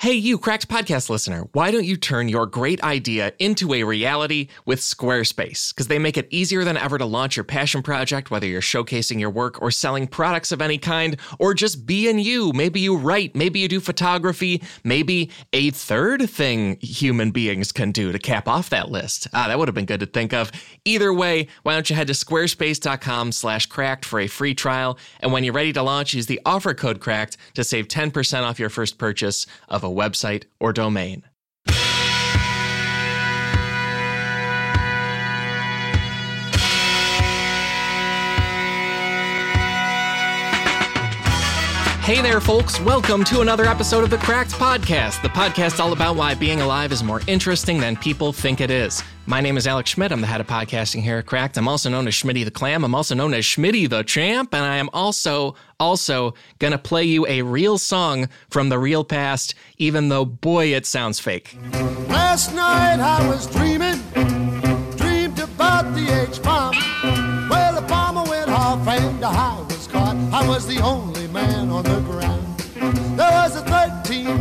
Hey, you cracked podcast listener, why don't you turn your great idea into a reality with Squarespace? Because they make it easier than ever to launch your passion project, whether you're showcasing your work or selling products of any kind, or just being you. Maybe you write, maybe you do photography, maybe a third thing human beings can do to cap off that list. Ah, that would have been good to think of. Either way, why don't you head to squarespace.com slash cracked for a free trial, and when you're ready to launch, use the offer code cracked to save 10% off your first purchase of a website or domain. Hey there, folks. Welcome to another episode of the Cracked Podcast, the podcast all about why being alive is more interesting than people think it is. My name is Alex Schmidt. I'm the head of podcasting here at Cracked. I'm also known as Schmitty the Clam. I'm also known as Schmitty the Champ. And I am also, also going to play you a real song from the real past, even though, boy, it sounds fake. Last night I was dreaming, dreamed about the H bomb. Well, the bomber went off and I was caught. I was the only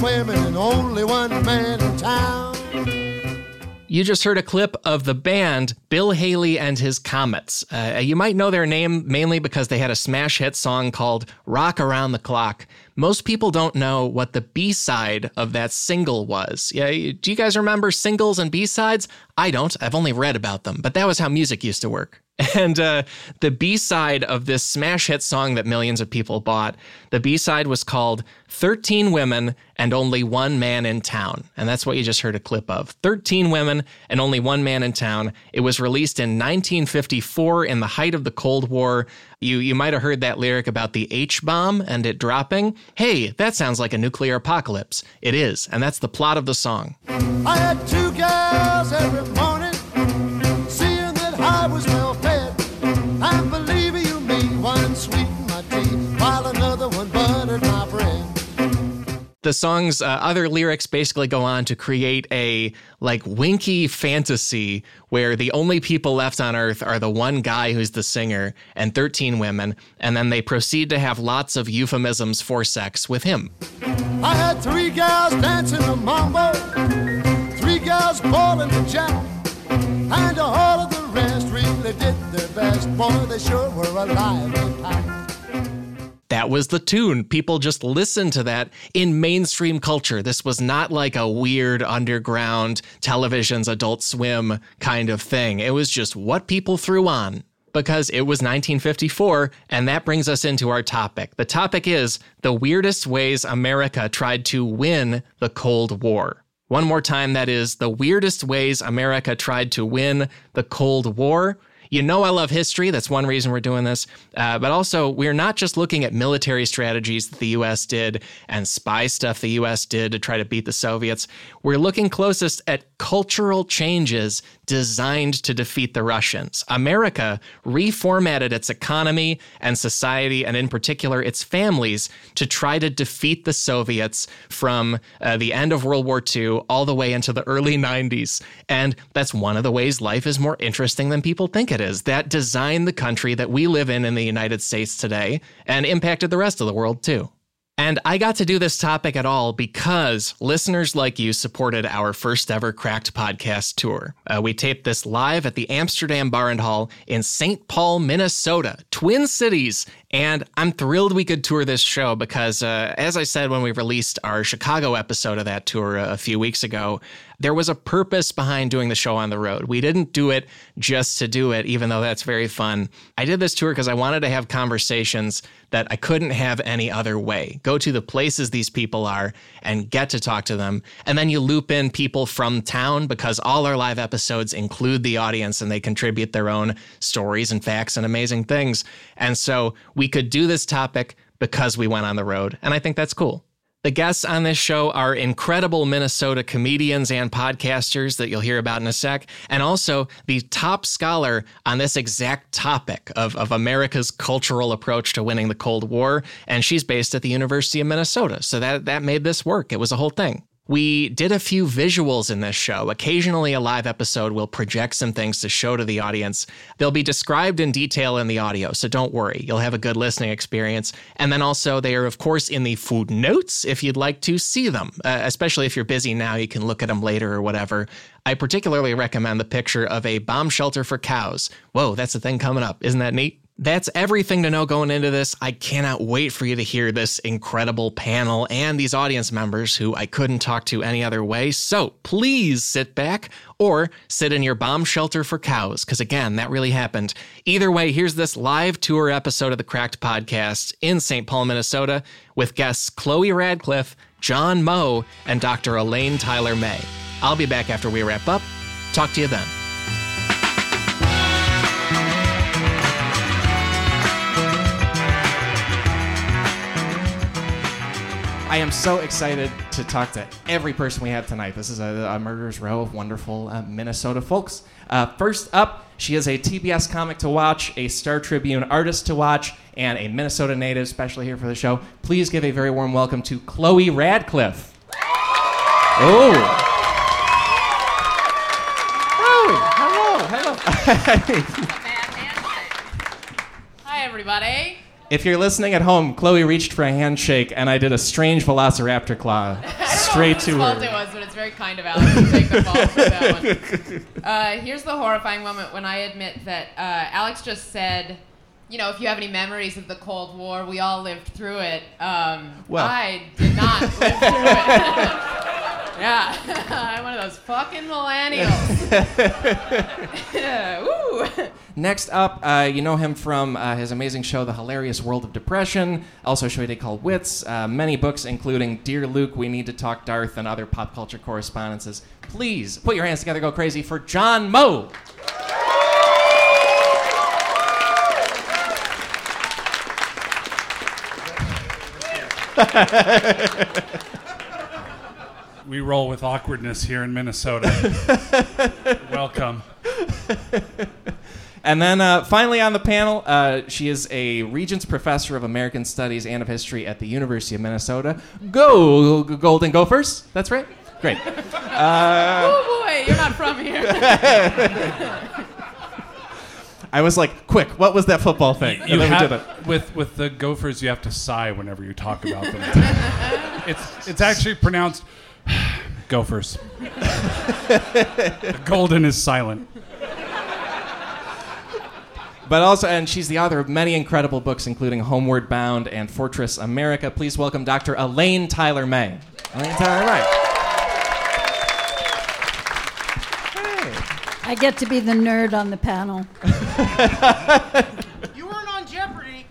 women and only one man in town. You just heard a clip of the band Bill Haley and his Comets. Uh, you might know their name mainly because they had a smash hit song called Rock Around the Clock. Most people don't know what the B side of that single was. Yeah, do you guys remember singles and B sides? I don't. I've only read about them, but that was how music used to work. And uh, the B side of this smash hit song that millions of people bought, the B side was called 13 Women and Only One Man in Town. And that's what you just heard a clip of 13 Women and Only One Man in Town. It was released in 1954 in the height of the Cold War. You, you might have heard that lyric about the H bomb and it dropping. Hey, that sounds like a nuclear apocalypse. It is, and that's the plot of the song. The song's uh, other lyrics basically go on to create a like winky fantasy where the only people left on earth are the one guy who's the singer and 13 women and then they proceed to have lots of euphemisms for sex with him I had three gals dancing the mambo, three gals calling the jack, and all of the rest really did their best. Boy, they sure were alive and packed. That was the tune people just listened to that in mainstream culture this was not like a weird underground television's adult swim kind of thing it was just what people threw on because it was 1954, and that brings us into our topic. The topic is the weirdest ways America tried to win the Cold War. One more time, that is the weirdest ways America tried to win the Cold War. You know, I love history. That's one reason we're doing this. Uh, but also, we're not just looking at military strategies that the US did and spy stuff the US did to try to beat the Soviets. We're looking closest at cultural changes designed to defeat the Russians. America reformatted its economy and society, and in particular, its families, to try to defeat the Soviets from uh, the end of World War II all the way into the early 90s. And that's one of the ways life is more interesting than people think it is. That designed the country that we live in in the United States today and impacted the rest of the world too. And I got to do this topic at all because listeners like you supported our first ever Cracked podcast tour. Uh, we taped this live at the Amsterdam Bar and Hall in St. Paul, Minnesota, Twin Cities. And I'm thrilled we could tour this show because, uh, as I said when we released our Chicago episode of that tour a few weeks ago, there was a purpose behind doing the show on the road. We didn't do it just to do it, even though that's very fun. I did this tour because I wanted to have conversations that I couldn't have any other way. Go to the places these people are and get to talk to them. And then you loop in people from town because all our live episodes include the audience and they contribute their own stories and facts and amazing things. And so we could do this topic because we went on the road. And I think that's cool. The guests on this show are incredible Minnesota comedians and podcasters that you'll hear about in a sec, and also the top scholar on this exact topic of, of America's cultural approach to winning the Cold War. And she's based at the University of Minnesota. So that, that made this work. It was a whole thing. We did a few visuals in this show. Occasionally, a live episode will project some things to show to the audience. They'll be described in detail in the audio, so don't worry. You'll have a good listening experience. And then also, they are, of course, in the footnotes if you'd like to see them, uh, especially if you're busy now, you can look at them later or whatever. I particularly recommend the picture of a bomb shelter for cows. Whoa, that's a thing coming up. Isn't that neat? That's everything to know going into this. I cannot wait for you to hear this incredible panel and these audience members who I couldn't talk to any other way. So please sit back or sit in your bomb shelter for cows, because again, that really happened. Either way, here's this live tour episode of the Cracked Podcast in St. Paul, Minnesota, with guests Chloe Radcliffe, John Moe, and Dr. Elaine Tyler May. I'll be back after we wrap up. Talk to you then. I am so excited to talk to every person we have tonight. This is a, a murderer's row of wonderful uh, Minnesota folks. Uh, first up, she is a TBS comic to watch, a Star Tribune artist to watch, and a Minnesota native, especially here for the show. Please give a very warm welcome to Chloe Radcliffe. Oh. Oh, hello, hello. Hi, everybody. If you're listening at home, Chloe reached for a handshake, and I did a strange velociraptor claw straight to fault it her. was, but it's very kind of Alex to take the fall for that one. Uh, here's the horrifying moment when I admit that uh, Alex just said, you know, if you have any memories of the Cold War, we all lived through it. Um, Well. I did not live through it. yeah, I'm one of those fucking millennials. Woo. Next up, uh, you know him from uh, his amazing show, The Hilarious World of Depression, also a show he did called Wits, uh, many books, including Dear Luke, We Need to Talk Darth, and other pop culture correspondences. Please put your hands together, go crazy for John Moe. We roll with awkwardness here in Minnesota. Welcome. And then uh, finally on the panel, uh, she is a Regents Professor of American Studies and of History at the University of Minnesota. Go, Golden Gophers! That's right. Great. oh boy, you're not from here. I was like, quick, what was that football thing? And You then we have, did it. with with the Gophers, you have to sigh whenever you talk about them. it's it's actually pronounced Gophers. the golden is silent. But also, and she's the author of many incredible books, including Homeward Bound and Fortress America. Please welcome Dr. Elaine Tyler May. Elaine Tyler May. I get to be the nerd on the panel. You weren't on Jeopardy.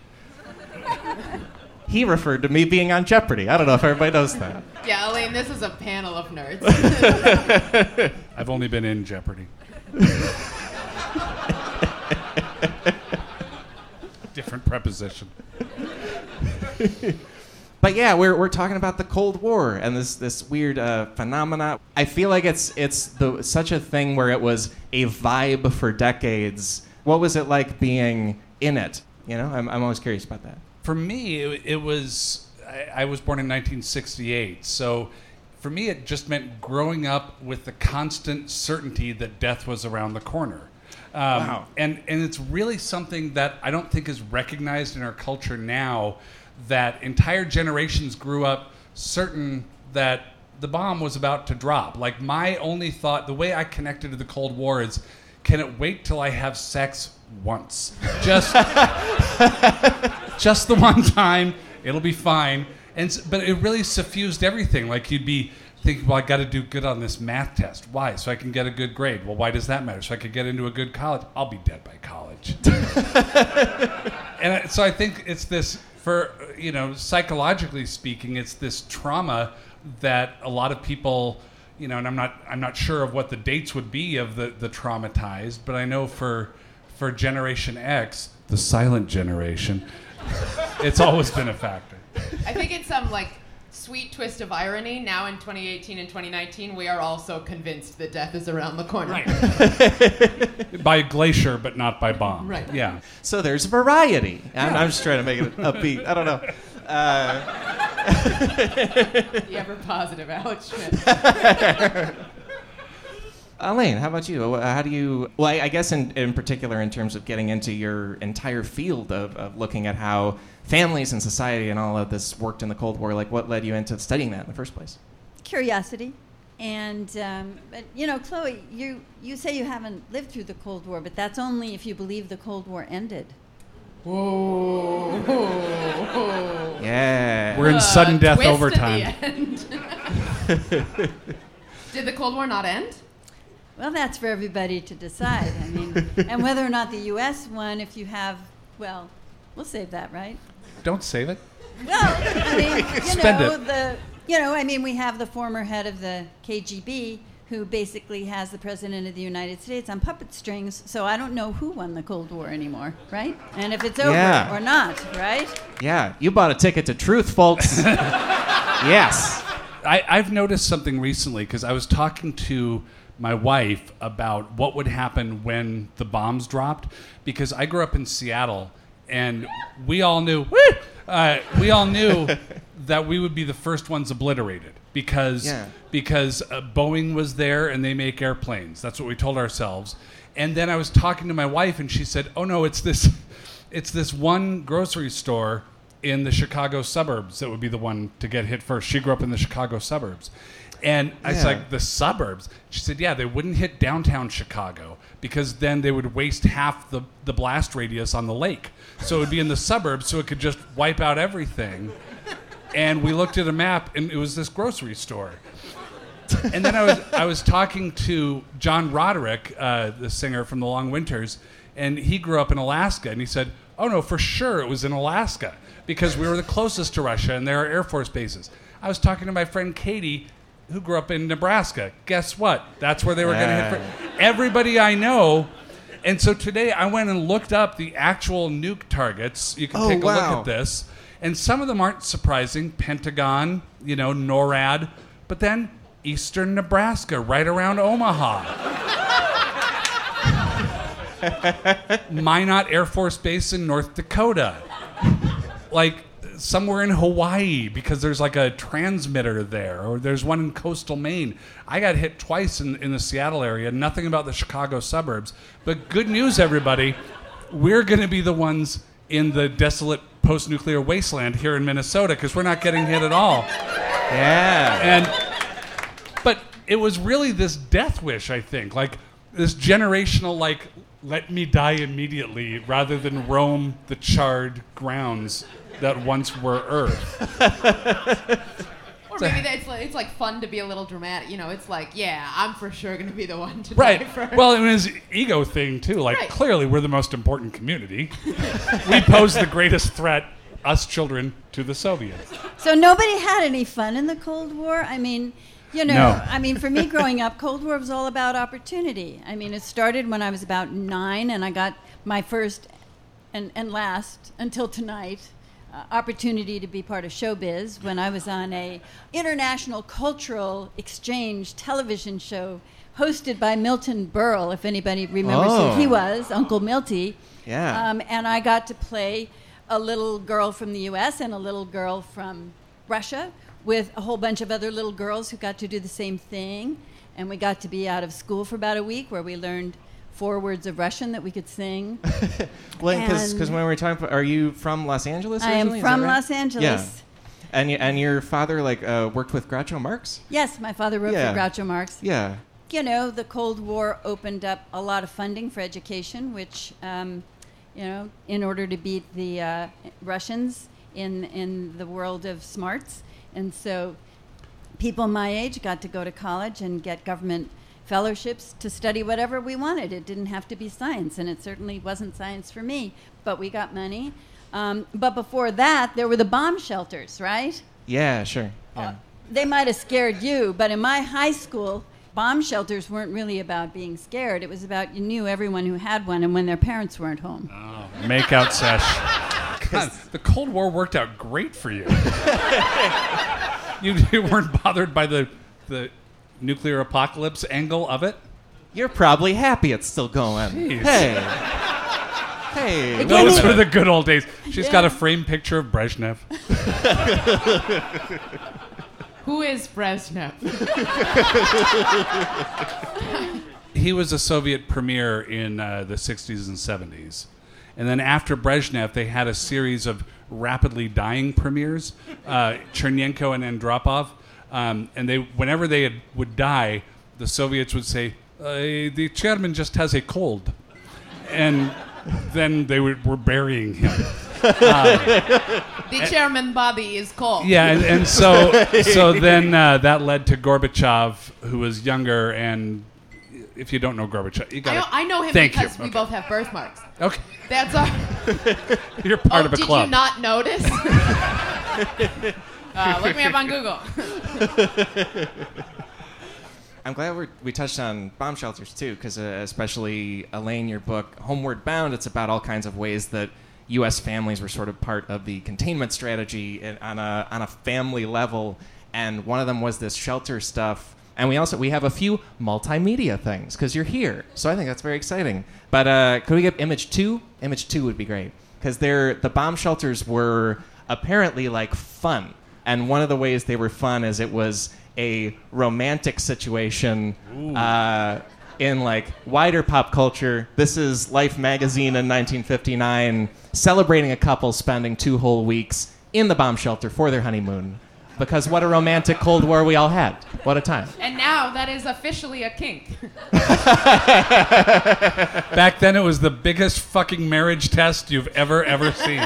He referred to me being on Jeopardy. I don't know if everybody knows that. yeah, Elaine, this is a panel of nerds. I've only been in Jeopardy. Different preposition. But yeah, we're, we're talking about the Cold War and this this weird uh, phenomena. I feel like it's it's the such a thing where it was a vibe for decades. What was it like being in it? You know, I'm, I'm always curious about that. For me, it, it was. I, I was born in 1968, so for me, it just meant growing up with the constant certainty that death was around the corner. Um, Wow. And and it's really something that I don't think is recognized in our culture now. That entire generations grew up certain that the bomb was about to drop. Like my only thought, the way I connected to the Cold War is, can it wait till I have sex once? Just just the one time. It'll be fine. And but it really suffused everything. Like you'd be thinking, well, I got to do good on this math test. Why? So I can get a good grade. Well, why does that matter? So I could get into a good college. I'll be dead by college. and so I think it's this for you know psychologically speaking, it's this trauma that a lot of people. You know, and I'm not I'm not sure of what the dates would be of the, the traumatized, but I know for for Generation X, the silent generation, it's always been a factor. I think it's some like sweet twist of irony. Now in 2018 and 2019, we are also convinced that death is around the corner. Right. by glacier, but not by bomb. Right. Yeah. So there's variety. I'm, I'm just trying to make it upbeat. I don't know. Uh, the ever positive Alex Schmidt. Elaine, how about you? How do you? Well, I, I guess in, in particular, in terms of getting into your entire field of, of looking at how families and society and all of this worked in the Cold War, like what led you into studying that in the first place? Curiosity. And, um, but, you know, Chloe, you, you say you haven't lived through the Cold War, but that's only if you believe the Cold War ended. Whoa! Yeah. We're in sudden Uh, death twist at the overtime. end. Did the Cold War not end? Well, that's for everybody to decide. I mean, and whether or not the U.S. won, if you have, well, we'll save that, right? Don't save it. Well, I mean, you Spend know, it. the, you know, I mean, we have the former head of the KGB who basically has the president of the United States on puppet strings. So I don't know who won the Cold War anymore, right? And if it's over Yeah. or not, right? Yeah, you bought a ticket to truth, folks. yes. I, I've noticed something recently because I was talking to my wife about what would happen when the bombs dropped. Because I grew up in Seattle, and we all knew, uh, we all knew that we would be the first ones obliterated because Yeah. because uh, Boeing was there and they make airplanes. That's what we told ourselves. And then I was talking to my wife, and she said, "Oh no, it's this, it's this one grocery store." in the Chicago suburbs that would be the one to get hit first. She grew up in the Chicago suburbs. And I was like, the suburbs? She said, yeah, they wouldn't hit downtown Chicago because then they would waste half the, the blast radius on the lake. So it would be in the suburbs so it could just wipe out everything. And we looked at a map and it was this grocery store. And then I was I was talking to John Roderick, uh, the singer from the Long Winters, and he grew up in Alaska, and he said, "Oh no, for sure it was in Alaska because we were the closest to Russia, and there are air force bases." I was talking to my friend Katie, who grew up in Nebraska. Guess what? That's where they were going to hit. For- Everybody I know. And so today I went and looked up the actual nuke targets. You can Oh, take a wow. look at this. And some of them aren't surprising. Pentagon, you know, NORAD, but then eastern Nebraska, right around Omaha. Minot Air Force Base in North Dakota. Like somewhere in Hawaii because there's like a transmitter there, or there's one in coastal Maine. I got hit twice in, in the Seattle area, nothing about the Chicago suburbs. But good news, everybody, we're going to be the ones in the desolate post nuclear wasteland here in Minnesota because we're not getting hit at all. Yeah. And but it was really this death wish, I think, like this generational like let me die immediately rather than roam the charred grounds that once were earth. Or maybe that it's like, it's like fun to be a little dramatic. You know, it's like, yeah, I'm for sure going to be the one to die Right. first. Well, it was ego thing too. Like Right. clearly we're the most important community. we pose the greatest threat, us children, to the Soviets. So nobody had any fun in the Cold War. I mean, you know, No. I mean, for me growing up, Cold War was all about opportunity. I mean, it started when I was about nine, and I got my first and, and last until tonight uh, opportunity to be part of showbiz when I was on a international cultural exchange television show hosted by Milton Berle. If anybody remembers Oh. who he was, Uncle Milty. Yeah. Um, and I got to play a little girl from the U.S. and a little girl from Russia with a whole bunch of other little girls who got to do the same thing. And we got to be out of school for about a week where we learned four words of Russian that we could sing. Well, because when we were talking, are you from Los Angeles? I am originally? Is that from right? Los Angeles. Yeah. And and your father like uh, worked with Groucho Marx. Yes, my father wrote Yeah. for Groucho Marx. Yeah. You know, the Cold War opened up a lot of funding for education, which, um, you know, in order to beat the uh, Russians in in the world of smarts, and so people my age got to go to college and get government fellowships to study whatever we wanted. It didn't have to be science, and it certainly wasn't science for me. But we got money. Um, but before that, there were the bomb shelters, right? Yeah. Sure. Yeah. they might have scared you, but in my high school, bomb shelters weren't really about being scared. It was about you knew everyone who had one and when their parents weren't home. Make out sesh. God, the Cold War worked out great for you. you, you weren't bothered by the the nuclear apocalypse angle of it. You're probably happy it's still going. Jeez. Hey. Hey, wait a Those were the good old days. She's Yeah. got a framed picture of Brezhnev. Who is Brezhnev? he was a Soviet premier in uh, the 60s and 70s. And then after Brezhnev, they had a series of rapidly dying premiers, uh, Chernenko and Andropov. Um, and they, whenever they had, would die, the Soviets would say, uh, "The chairman just has a cold," and then they were, were burying him. The chairman Bobby is cold. Yeah, and, and so so then uh, that led to Gorbachev, who was younger, and if you don't know Gorbachev, you I got know, I know him Thank because you. we Okay. both have birthmarks. Okay, That's our. you're part oh, of a did club. you not notice? Uh, look me up on Google. I'm glad we're, we touched on bomb shelters too, because uh, especially Elaine, your book Homeward Bound, it's about all kinds of ways that U.S. families were sort of part of the containment strategy in- on a on a family level, and one of them was this shelter stuff. And we also we have a few multimedia things because you're here, so I think that's very exciting. But uh, could we get image two? Image two would be great because the bomb shelters were apparently like fun. And one of the ways they were fun is it was a romantic situation uh, in like wider pop culture. This is Life magazine in 1959 celebrating a couple spending two whole weeks in the bomb shelter for their honeymoon. Because what a romantic Cold War we all had. What a time. And now that is officially a kink. Back then, it was the biggest fucking marriage test you've ever, ever seen.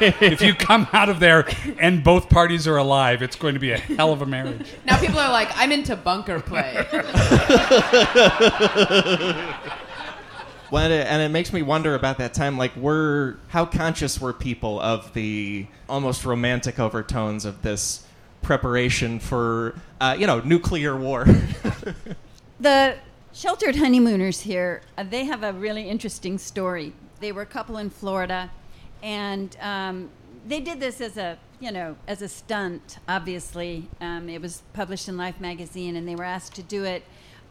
if you come out of there and both parties are alive, it's going to be a hell of a marriage. Now people are like, I'm into bunker play. And it, and it makes me wonder about that time. Like, were how conscious were people of the almost romantic overtones of this preparation for, uh, you know, nuclear war? The sheltered honeymooners here, uh, they have a really interesting story. They were a couple in Florida, and um, they did this as a, you know, as a stunt. Obviously, um, it was published in Life magazine, and they were asked to do it.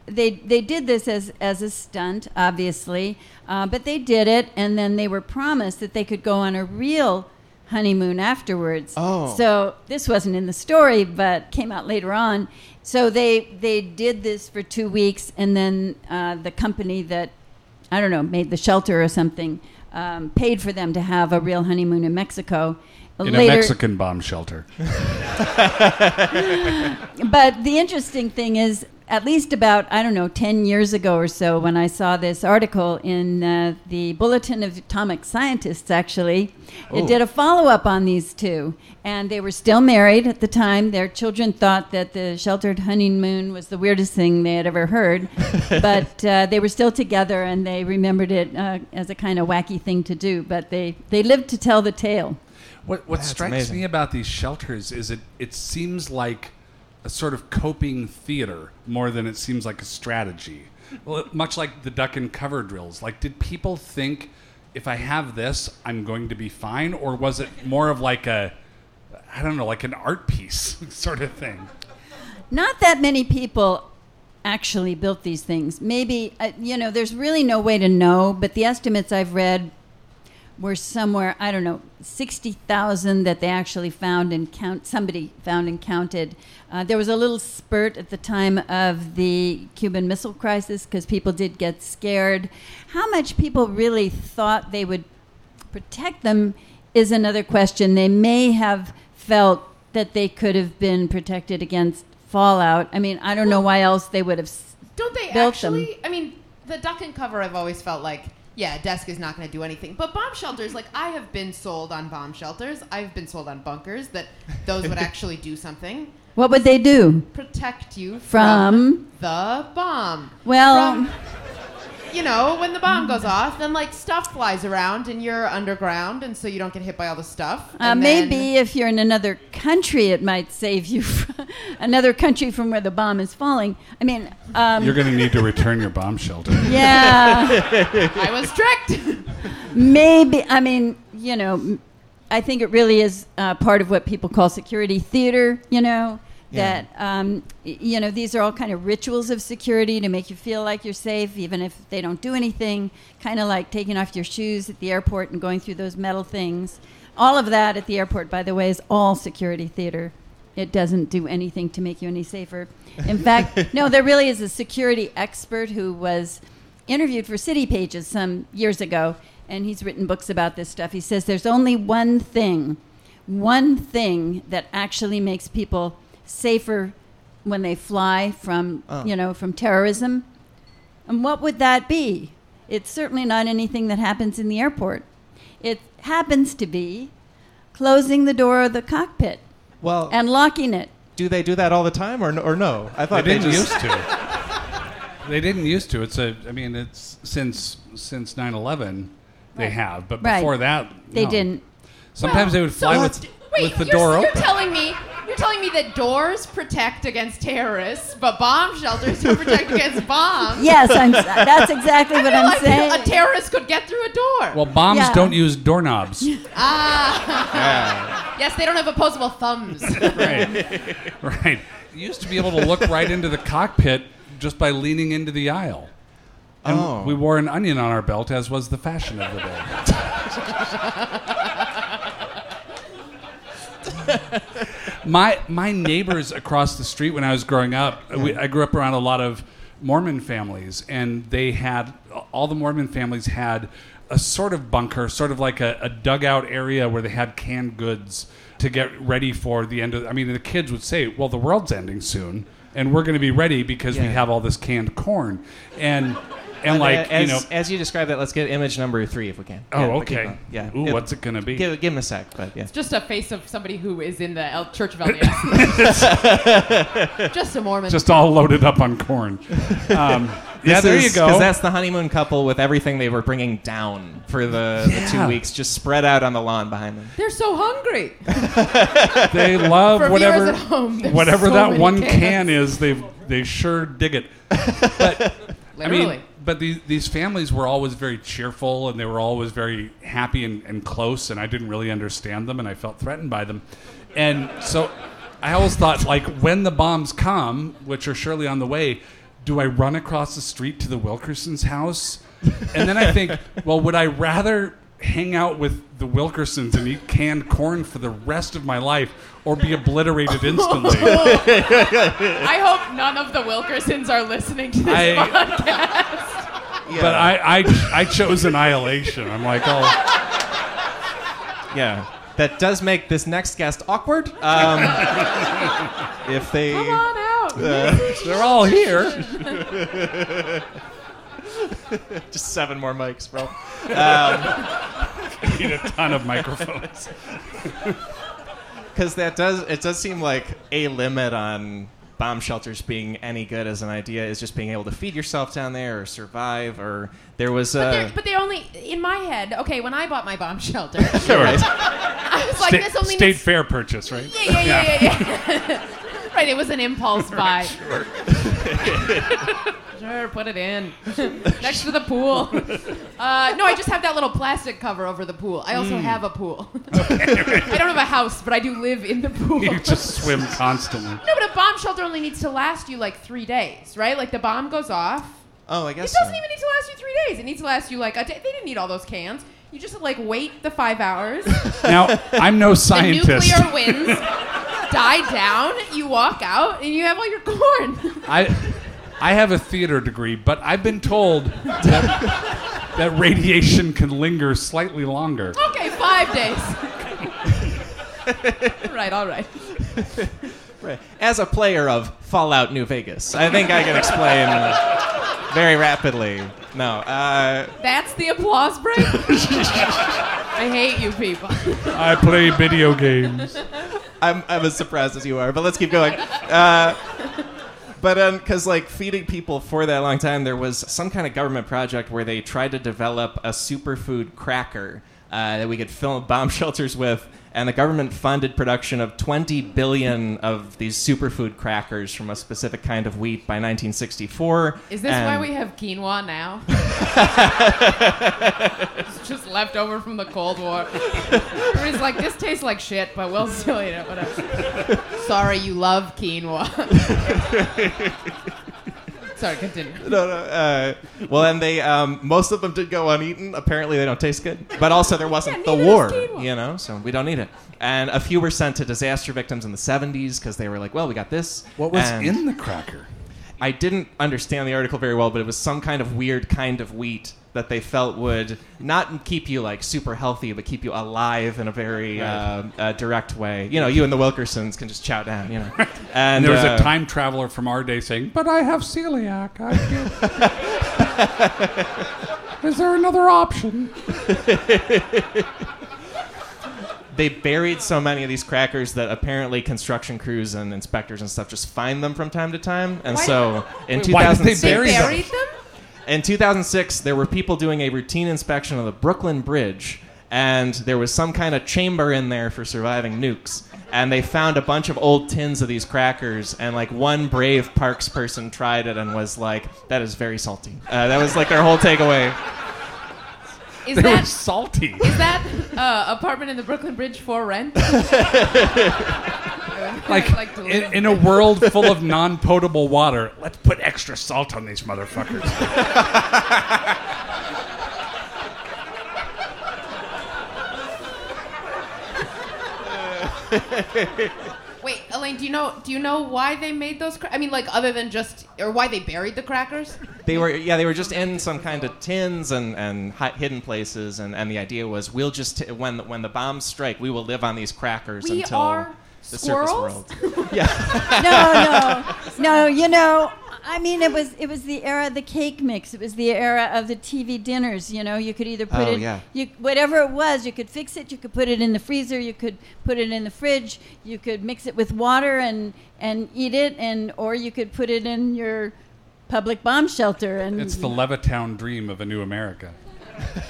They they did this as as a stunt, obviously, uh, but they did it, and then they were promised that they could go on a real honeymoon afterwards. Oh. So this wasn't in the story, but came out later on. So they they did this for two weeks, and then uh, the company that I don't know made the shelter or something um, paid for them to have a real honeymoon in Mexico. In a Mexican bomb shelter. But the interesting thing is, at least about, I don't know, 10 years ago or so, when I saw this article in uh, the Bulletin of Atomic Scientists, actually, it did a follow up on these two. And they were still married at the time. Their children thought that the sheltered honeymoon was the weirdest thing they had ever heard. but uh, they were still together and they remembered it uh, as a kind of wacky thing to do. But they, they lived to tell the tale. What what That's strikes amazing. me about these shelters is it it seems like a sort of coping theater more than it seems like a strategy. Well, much like the duck and cover drills. Like, did people think if I have this, I'm going to be fine, or was it more of like a I don't know, like an art piece sort of thing? Not that many people actually built these things. Maybe, uh, you know, there's really no way to know, but the estimates I've read were somewhere, I don't know, 60,000 that they actually found and count, somebody found and counted. Uh, there was a little spurt at the time of the Cuban Missile Crisis because people did get scared. How much people really thought they would protect them is another question. They may have felt that they could have been protected against fallout. I mean, I don't know why else they would have. Don't they Built them. actually? I mean, the duck and cover. I've always felt like, yeah, desk is not going to do anything. But bomb shelters, like I have been sold on bomb shelters. I've been sold on bunkers that those would actually do something. What would they do? Protect you From? the bomb. Well, From- you know, when the bomb goes off, then like stuff flies around and you're underground, and so you don't get hit by all the stuff. uh, And then- maybe if you're in another country, it might save you. From another country from where the bomb is falling. I mean, um, You're going to need to return your bomb shelter. yeah. I was tricked. Maybe, I mean, you know, I think it really is uh, part of what people call security theater, you know, that um, you know these are all kind of rituals of security to make you feel like you're safe, even if they don't do anything. Kind of like taking off your shoes at the airport and going through those metal things. All of that at the airport, by the way, is all security theater. It doesn't do anything to make you any safer. In fact, no, there really is a security expert who was interviewed for City Pages some years ago, and he's written books about this stuff. He says there's only one thing, one thing that actually makes people safer when they fly from, Oh. you know, from terrorism. And what would that be? It's certainly not anything that happens in the airport. It happens to be closing the door of the cockpit Well, and locking it. do they do that all the time, or or no? I thought They thought didn't just used to. They didn't used to. It's a. I mean, it's since since 9/11 they Right. have, but Right. before that They no. didn't. Sometimes they would fly So- with Wait, with the you're, door you're open. telling me you're telling me that doors protect against terrorists, but bomb shelters don't protect against bombs. Yes, I'm, that's exactly I what feel I'm like saying. a terrorist could get through a door. Well, bombs Yeah. don't use doorknobs. ah, yes, they don't have opposable thumbs. right. Right. You used to be able to look right into the cockpit just by leaning into the aisle. And Oh. we wore an onion on our belt, as was the fashion of the day. my my neighbors across the street when I was growing up, we, I grew up around a lot of Mormon families, and they had all the Mormon families had a sort of bunker, sort of like a, a dugout area where they had canned goods to get ready for the end of. I mean, the kids would say, "Well, the world's ending soon." And we're going to be ready because we have all this canned corn, and and And, like uh, as, you know, as you describe that, let's get image number three if we can. Oh, Yeah, okay. Yeah. Ooh, Give- what's it gonna be? Give, give him a sec, but yeah. Just a face of somebody who is in the El- Church of LDS. Just a Mormon. just all loaded up on corn. Um, yeah, This there is- you go. Because that's the honeymoon couple with everything they were bringing down for the, the two weeks, just spread out on the lawn behind them. They're so hungry. they love For whatever at home, whatever so that one cans. can is. They they sure dig it. But I mean, but these these families were always very cheerful and they were always very happy and, and close. And I didn't really understand them, and I felt threatened by them. And so I always thought, like, when the bombs come, which are surely on the way, do I run across the street to the Wilkersons' house? And then I think, well, would I rather hang out with the Wilkersons and eat canned corn for the rest of my life or be obliterated instantly? I hope none of the Wilkersons are listening to this I- podcast. But I, I, I chose annihilation. I'm like, oh, Yeah. That does make this next guest awkward. Um, if they. Come on out. they're all here. Just seven more mics, bro. Need a ton of microphones. Because that does it does seem like a limit on bomb shelters being any good as an idea is just being able to feed yourself down there or survive or there was But uh, they're, but they're only in my head. Okay, when I bought my bomb shelter, right. I was like, State, this only state needs. fair purchase, right? Yeah, yeah, yeah, yeah. yeah. right, it was an impulse buy. Sure. Put it in next to the pool. Uh, no, I just have that little plastic cover over the pool. I also have a pool. I don't have a house, but I do live in the pool. You just swim constantly. No, but a bomb shelter only needs to last you like three days, right? Like the bomb goes off. Oh, I guess It doesn't so. even need to last you three days. It needs to last you like a day. They didn't need all those cans. You just like wait the five hours. Now, I'm no scientist. the scientist. nuclear winds die down. You walk out and you have all your corn. I, I have a theater degree, but I've been told that, that radiation can linger slightly longer. okay, five days. right. All right. Right. As a player of Fallout New Vegas, I think I can explain very rapidly. No, uh, That's the applause break. I hate you people. I play video games. I'm, I'm as surprised as you are, but let's keep going. Uh, but um, because like feeding people for that long time, there was some kind of government project where they tried to develop a superfood cracker uh, that we could fill bomb shelters with, and the government funded production of 20 billion of these superfood crackers from a specific kind of wheat by 1964. Is this why we have quinoa now? it's just left over from the Cold War. Everybody's like, this tastes like shit, but we'll still eat it. Whatever. Sorry, you love quinoa. Sorry, continue. no, no. Uh, well, and they um, most of them did go uneaten. Apparently, they don't taste good. But also, there wasn't Yeah, the war, you know, so we don't need it. And a few were sent to disaster victims in the 70s because they were like, well, we got this. What was And in the cracker? I didn't understand the article very well, but it was some kind of weird kind of wheat that they felt would not keep you like super healthy, but keep you alive in a very uh, uh, direct way. You know, you and the Wilkersons can just chow down. You know, and, And there was uh, a time traveler from our day saying, "But I have celiac. I can't." Is there another option? they buried so many of these crackers that apparently construction crews and inspectors and stuff just find them from time to time. And Why- so in Wait, why did they 2006, They bury them? Buried them? in 2006, there were people doing a routine inspection of the Brooklyn Bridge, and there was some kind of chamber in there for surviving nukes. And they found a bunch of old tins of these crackers, and like one brave Parks person tried it and was like, "That is very salty." Uh, that was like their whole takeaway. Is They were salty. is that uh, apartment in the Brooklyn Bridge for rent? Like, Like in, in a world full of non-potable water, let's put extra salt on these motherfuckers. Wait, Elaine, do you know do you know why they made those? Cra- I mean, like other than just or why they buried the crackers? They were, yeah, they were just in some kind of tins and, and hidden places, and, and the idea was we'll just t- when the, when the bombs strike, we will live on these crackers We until are the squirrels? circus world. yeah, no, no, no. You know, I mean, it was it was the era of the cake mix. It was the era of the TV dinners. You know, you could either put Oh, it, yeah. you whatever it was, you could fix it. You could put it in the freezer. You could put it in the fridge. You could mix it with water and and eat it, and or you could put it in your public bomb shelter. And It's the Levittown dream of a new America.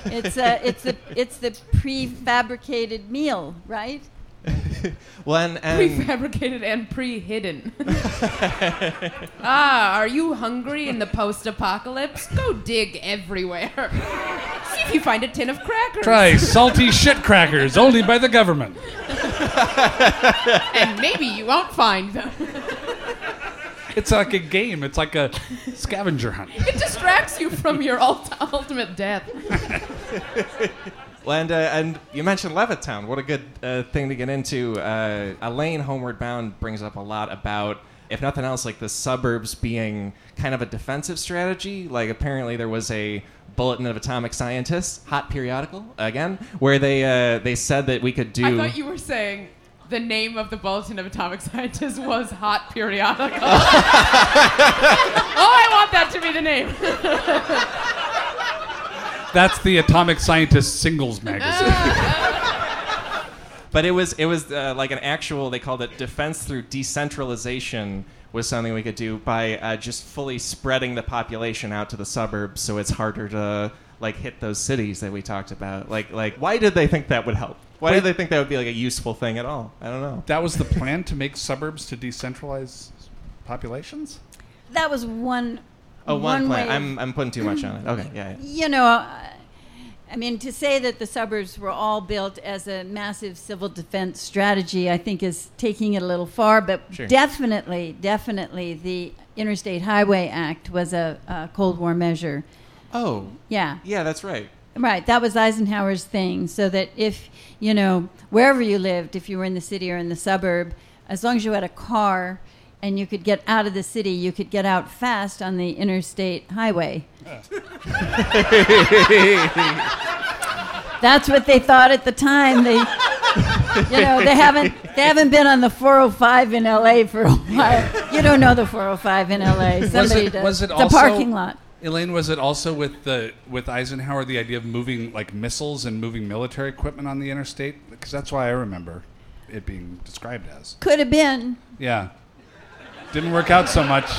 it's a it's the it's the prefabricated meal, right? well, and, and Prefabricated and pre-hidden. ah, are you hungry in the post-apocalypse? Go dig everywhere. See if you find a tin of crackers. Try salty shit crackers, only by the government. And maybe you won't find them. It's like a game. It's like a scavenger hunt. It distracts you from your ult- ultimate death. Well, and, uh, and you mentioned Levittown. What a good uh, thing to get into. Uh, Elaine Homeward Bound brings up a lot about, if nothing else, like the suburbs being kind of a defensive strategy. Like apparently there was a Bulletin of Atomic Scientists, hot periodical again, where they uh, they said that we could do. I thought you were saying the name of the Bulletin of Atomic Scientists was Hot Periodical. oh, I want that to be the name. That's the Atomic Scientist singles magazine. But it was it was uh, like an actual. They called it defense through decentralization. Was something we could do by uh, just fully spreading the population out to the suburbs, so it's harder to like hit those cities that we talked about. Like like why did they think that would help? Why did they think that would be like a useful thing at all? I don't know. That was the plan to make suburbs to decentralize populations? That was one. Oh, one, plan. way I'm I'm putting too much on it. Okay, yeah. yeah. you know, uh, I mean, to say that the suburbs were all built as a massive civil defense strategy, I think is taking it a little far. But Sure. definitely, definitely, the Interstate Highway Act was a, a Cold War measure. Oh, Yeah, yeah, that's right. right. That was Eisenhower's thing. So that if you know wherever you lived, if you were in the city or in the suburb, as long as you had a car. And you could get out of the city. You could get out fast on the interstate highway. That's what they thought at the time. They, you know, they haven't they haven't been on the 405 in L.A. for a while. You don't know the 405 in L.A. Somebody it- does. was it it's a also- parking lot. Elaine, was it also with the with Eisenhower the idea of moving like missiles and moving military equipment on the interstate? Because that's why I remember it being described as. Could have been. Yeah, didn't work out so much.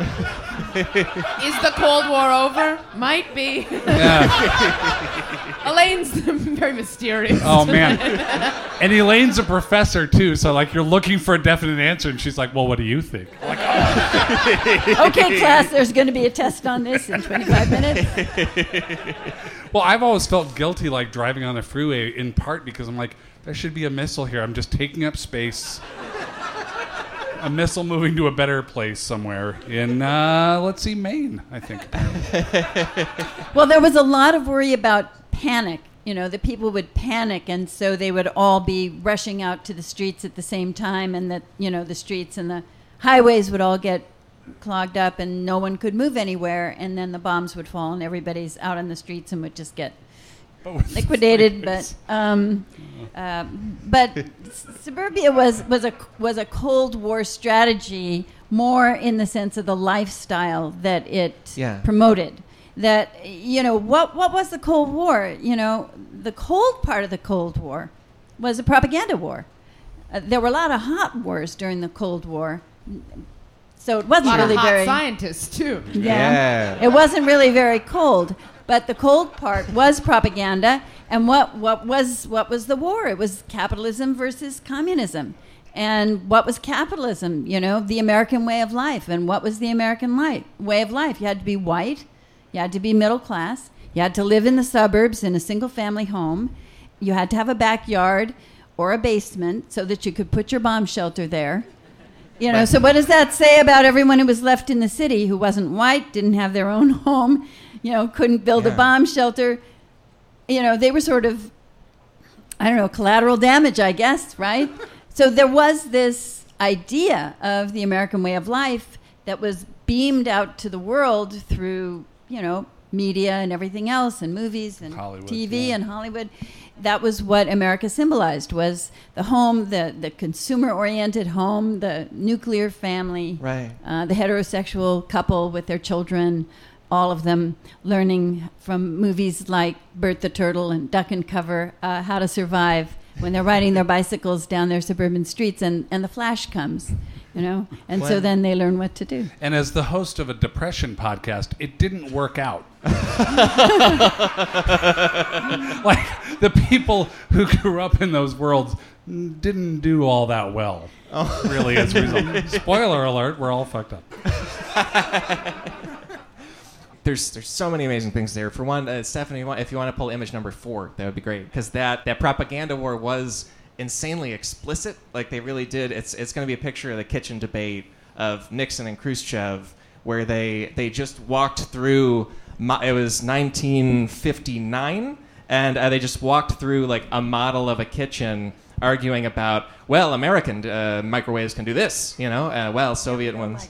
Is the Cold War over? Might be. Yeah, Elaine's very mysterious. Oh man. and Elaine's a professor too, so like you're looking for a definite answer, and she's like, "Well, what do you think?" Like, oh. Okay, class, there's going to be a test on this in 25 minutes. well, I've always felt guilty like driving on the freeway in part because I'm like, there should be a missile here. I'm just taking up space. A missile moving to a better place somewhere in, uh, let's see, Maine, I think. Well, there was a lot of worry about panic. You know, that people would panic, and so they would all be rushing out to the streets at the same time, and that, you know, the streets and the highways would all get clogged up, and no one could move anywhere, and then the bombs would fall, and everybody's out on the streets and would just get liquidated. But um, uh, but suburbia was was a was a Cold War strategy more in the sense of the lifestyle that it Yeah. promoted. That you know what what was the Cold War? You know the cold part of the Cold War was a propaganda war. Uh, there were a lot of hot wars during the Cold War, so it wasn't lot really of hot very scientists too. Yeah. it wasn't really very cold, but the cold part was propaganda. And what, what was what was the war? It was capitalism versus communism. And what was capitalism? You know, the American way of life. And what was the American life, way of life? You had to be white. You had to be middle class. You had to live in the suburbs in a single family home. You had to have a backyard or a basement so that you could put your bomb shelter there. You know, so what does that say about everyone who was left in the city who wasn't white, didn't have their own home, you know, couldn't build a bomb shelter? You know, they were sort of, I don't know, collateral damage, I guess, right? so there was this idea of the American way of life that was beamed out to the world through, you know, media and everything else and movies and Hollywood, TV yeah. and Hollywood. That was what America symbolized was the home, the, the consumer oriented home, the nuclear family, Right. uh, the heterosexual couple with their children, all of them learning from movies like Bert the Turtle and Duck and Cover uh, how to survive when they're riding their bicycles down their suburban streets and, and the flash comes, you know? And so then they learn what to do. And as the host of a depression podcast, it didn't work out. like the people who grew up in those worlds didn't do all that well. Really, as a result. Spoiler alert: we're all fucked up. There's there's so many amazing things there. For one, uh, Stephanie, if you want to pull image number four, that would be great because that that propaganda war was insanely explicit. Like they really did. It's it's going to be a picture of the kitchen debate of Nixon and Khrushchev, where they they just walked through. It was 1959, and uh, they just walked through like a model of a kitchen. Arguing about, well, American uh, microwaves can do this, you know. Uh, well, Soviet ones.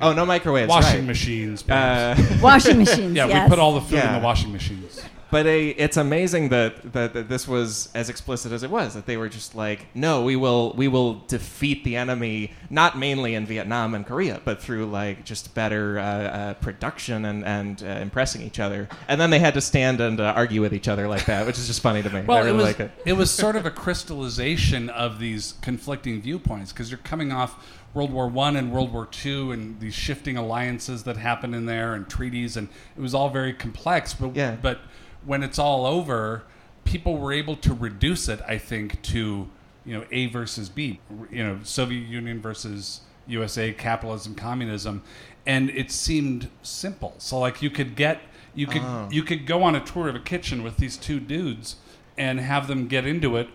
Oh, no microwaves. Washing right. machines. Uh, Washing machines, yeah, yes. we put all the food in the washing machines. But a, it's amazing that, that that this was as explicit as it was. That they were just like, no, we will we will defeat the enemy, not mainly in Vietnam and Korea, but through like just better uh, uh, production and and uh, impressing each other. And then they had to stand and uh, argue with each other like that, which is just funny to me. Well, I really it was like it. it was sort of a crystallization of these conflicting viewpoints because you're coming off World War One and World War Two and these shifting alliances that happened in there and treaties and it was all very complex. But Yeah. but when it's all over, people were able to reduce it, I think, to you know A versus B, you know Soviet Union versus USA, capitalism, communism, and it seemed simple. So like you could get you could Oh. you could go on a tour of a kitchen with these two dudes and have them get into it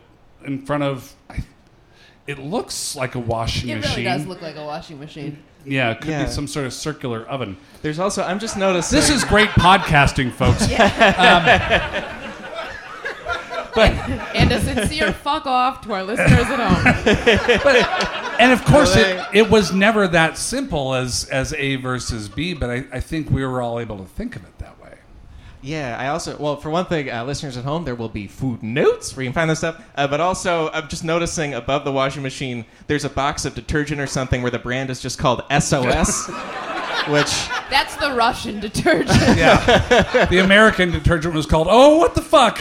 in front of. I, it looks like a washing It machine. really does look like a washing machine. yeah, it could Yeah. be some sort of circular oven. There's also I'm just noticing. This is great podcasting, folks. Um, and a sincere fuck off to our listeners at home. And of course, it, it was never that simple as as A versus B, but I, I think we were all able to think of it that way. Yeah, I also well for one thing, uh, listeners at home, there will be footnotes where you can find this stuff. Uh, but also, I'm just noticing above the washing machine, there's a box of detergent or something where the brand is just called SOS, which That's the Russian detergent. Yeah. the American detergent was called Oh, what the fuck?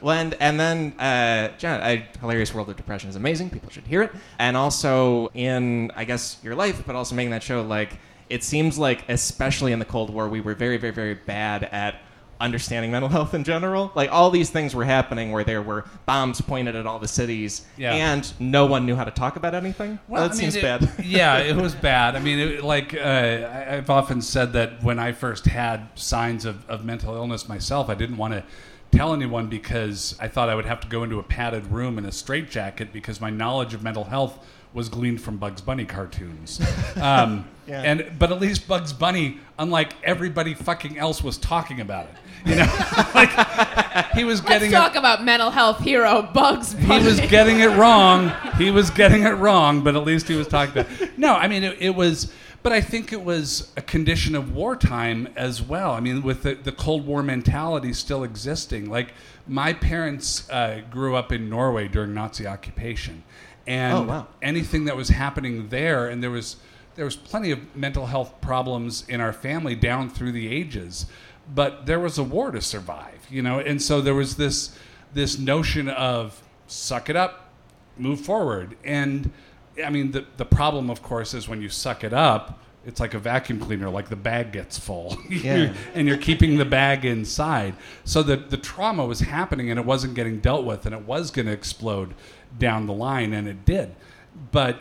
Well, and, and then, uh, John, I, Hilarious World of Depression is amazing. People should hear it. And also in, I guess, your life, but also making that show, like, it seems like, especially in the Cold War, we were very, very, very bad at understanding mental health in general. Like all these things were happening where there were bombs pointed at all the cities, Yeah. and no one knew how to talk about anything. Well, that I mean, seems it- bad. yeah, it was bad. I mean, it, like uh, I've often said that when I first had signs of, of mental illness myself, I didn't want to tell anyone because I thought I would have to go into a padded room in a straitjacket because my knowledge of mental health was gleaned from Bugs Bunny cartoons. Um, Yeah. And but at least Bugs Bunny, unlike everybody fucking else, was talking about it. You know, like he was Let's getting it talk about mental health hero Bugs he was getting it wrong. He was getting it wrong, but at least he was talking about. No, I mean it, it was, but I think it was a condition of wartime as well. I mean, with the, the Cold War mentality still existing. Like my parents uh, grew up in Norway during Nazi occupation, and Oh, wow. anything that was happening there, and there was there was plenty of mental health problems in our family down through the ages, but there was a war to survive, you know, and so there was this this notion of suck it up, move forward, and I mean the the problem, of course, is when you suck it up. It's like a vacuum cleaner, like the bag gets full, Yeah. and you're keeping the bag inside. So the the trauma was happening, and it wasn't getting dealt with, and it was going to explode down the line, and it did. But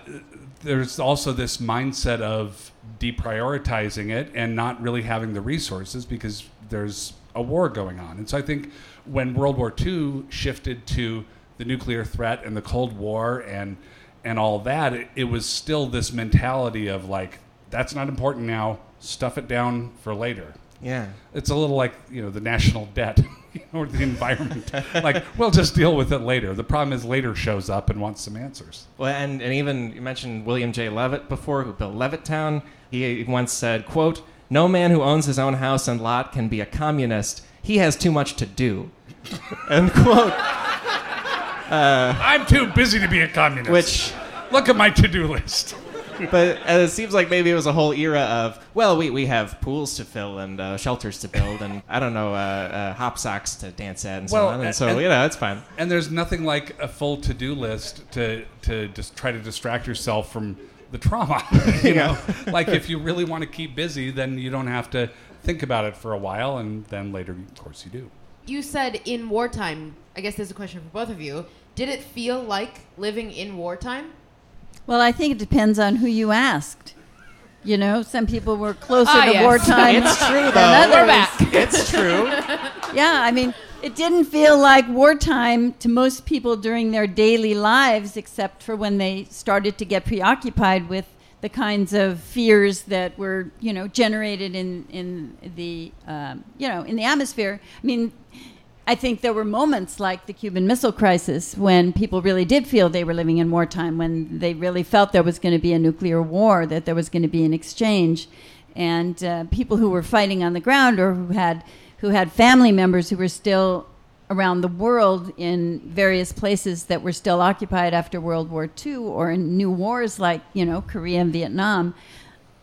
there's also this mindset of deprioritizing it and not really having the resources because there's a war going on. And so I think when World War II shifted to the nuclear threat and the Cold War and and all that, it, it was still this mentality of like that's not important now. Stuff it down for later. yeah. It's a little like you know the national debt or the environment. like we'll just deal with it later. The problem is later shows up and wants some answers. Well, and, and even you mentioned William J. Levitt before, who built Levittown. He once said, "quote No man who owns his own house and lot can be a communist. He has too much to do." End quote. I'm too busy to be a communist. Which, look at my to-do list. But uh, it seems like maybe it was a whole era of, well, we, we have pools to fill and uh, shelters to build and I don't know, uh, uh, hop socks to dance at and so Well, on. And so and- you know, it's fine. And there's nothing like a full to-do list to to just try to distract yourself from the trauma. you know, like if you really want to keep busy, then you don't have to think about it for a while, and then later, of course, you do. you said in wartime. I guess there's a question for both of you. Did it feel like living in wartime? Well, I think it depends on who you asked. You know, some people were closer Ah, to yes. wartime It's true, though. others. We're back. It's true. Yeah, I mean, it didn't feel like wartime to most people during their daily lives, except for when they started to get preoccupied with the kinds of fears that were, you know, generated in in the, um, you know, in the atmosphere. I mean, I think there were moments like the Cuban Missile Crisis when people really did feel they were living in wartime, when they really felt there was going to be a nuclear war, that there was going to be an exchange, and uh, people who were fighting on the ground or who had who had family members who were still around the world in various places that were still occupied after World War II or in new wars like you know Korea and Vietnam,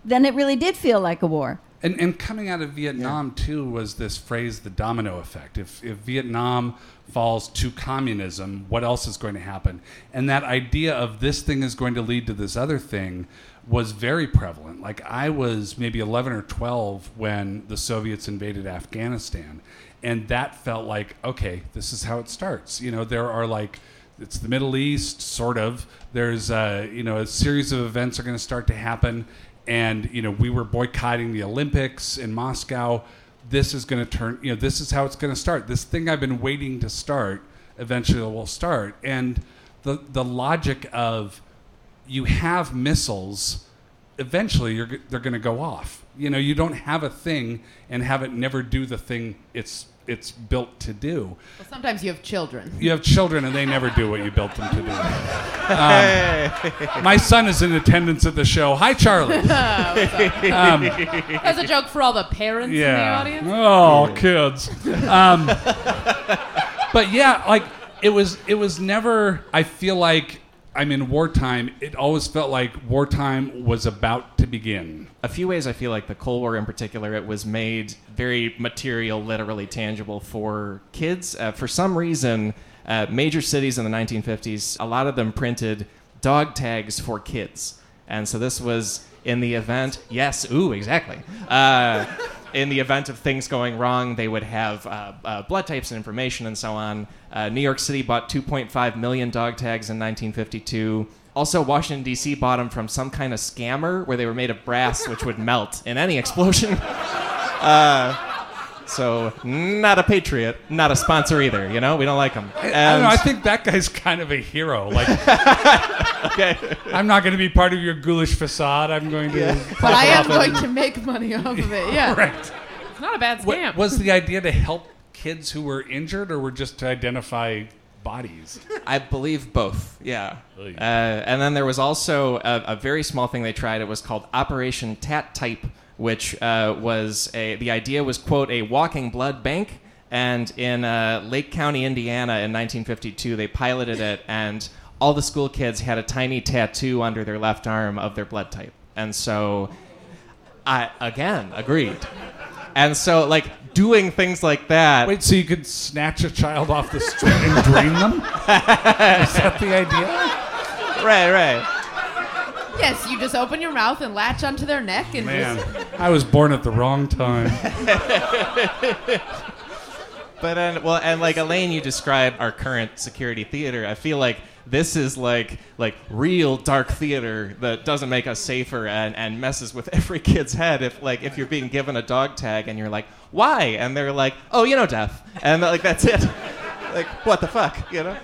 then it really did feel like a war. And, and coming out of Vietnam too was this phrase, the domino effect. If, if Vietnam falls to communism, what else is going to happen? And that idea of this thing is going to lead to this other thing was very prevalent. Like I was maybe 11 or 12 when the Soviets invaded Afghanistan, and that felt like okay, this is how it starts. You know, there are like it's the Middle East, sort of. There's uh, you know a series of events are going to start to happen, and you know we were boycotting the Olympics in Moscow. This is going to turn. You know, this is how it's going to start. This thing I've been waiting to start eventually will start, and the the logic of you have missiles eventually they're going to go off you know you don't have a thing and have it never do the thing it's it's built to do. Well, sometimes you have children. you have children and they never do what you built them to do. Um, my son is in attendance at the show. Hi charlie. Um, That's a joke for all the parents yeah in the audience. oh kids. Um, but yeah like it was it was never i feel like i'm in wartime. It always felt like wartime was about to begin a few ways I feel like the Cold War in particular, it was made very material, literally tangible for kids. Uh, for some reason, uh, major cities in the 1950s, a lot of them printed dog tags for kids. And so this was in the event, yes, ooh, exactly. Uh, in the event of things going wrong, they would have uh, uh, blood types and information and so on. Uh, New York City bought 2.5 million dog tags in 1952. Also, Washington, D.C. bought them from some kind of scammer where they were made of brass, which would melt in any explosion. Uh, so, not a patriot, not a sponsor either. You know, we don't like them. I don't know. I think that guy's kind of a hero. Like, okay. I'm not going to be part of your ghoulish facade. I'm going to. Yeah. But I am going to make money off of it. Yeah. Right. It's not a bad What, scam. was the idea to help kids who were injured, or were just to identify bodies? I believe both. Yeah. Uh, and then there was also a, a very small thing they tried. It was called Operation Tat Type, which uh, was a. The idea was quote a walking blood bank. And in uh, Lake County, Indiana, in 1952, they piloted it, and all the school kids had a tiny tattoo under their left arm of their blood type. And so, I again agreed. And so, like doing things like that. Wait, so you could snatch a child off the street and drain them? Is that the idea? right, right. yes, you just open your mouth and latch onto their neck and Man, just. I was born at the wrong time. But then, well, and like Elaine, you describe our current security theater. I feel like this is like like real dark theater that doesn't make us safer and, and messes with every kid's head. If like if you're being given a dog tag and you're like, why? And they're like, oh, you know, death, and like that's it. like what the fuck, you know?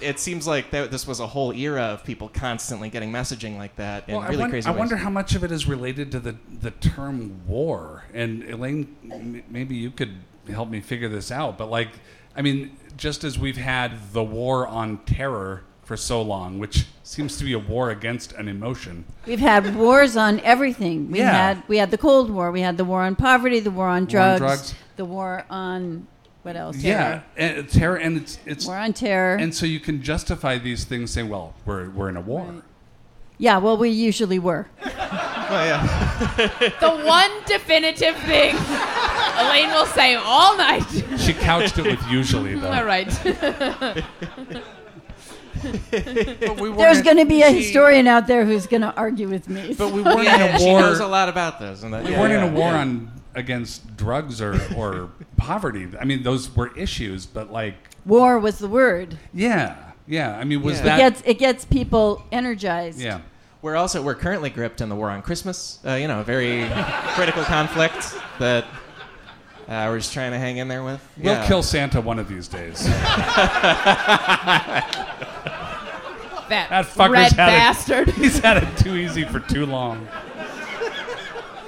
It seems like this was a whole era of people constantly getting messaging like that in Well, I, really won- crazy I wonder how much of it is related to the, the term war. And Elaine, m- maybe you could help me figure this out. But, like, I mean, just as we've had the war on terror for so long, which seems to be a war against an emotion. We've had wars on everything. We Yeah. had we had the Cold War. We had the war on poverty. The war on drugs. drugs. The war on what else? Yeah, and it's eh, terror, and it's it's War on terror. and so you can justify these things saying, "Well, we're we're in a war." Right. yeah. Well, we usually were. Oh, yeah. The one definitive thing Elaine will say all night. She couched it with usually though. all right. But we There's weren't- going to be a see- historian out there who's going to argue with me. But we weren't yeah, in a she war. knows a lot about this. And that, We yeah, weren't yeah, in a war yeah. on against drugs or, or poverty. I mean, those were issues, but like, war was the word. yeah, yeah. I mean, was Yeah. It that? gets it gets people energized. yeah. We're also we're currently gripped in the war on Christmas. Uh, you know, a very critical conflict that uh, we're just trying to hang in there with. We'll Yeah. kill Santa one of these days. That, That fucker's red had it. bastard. He's had it too easy for too long.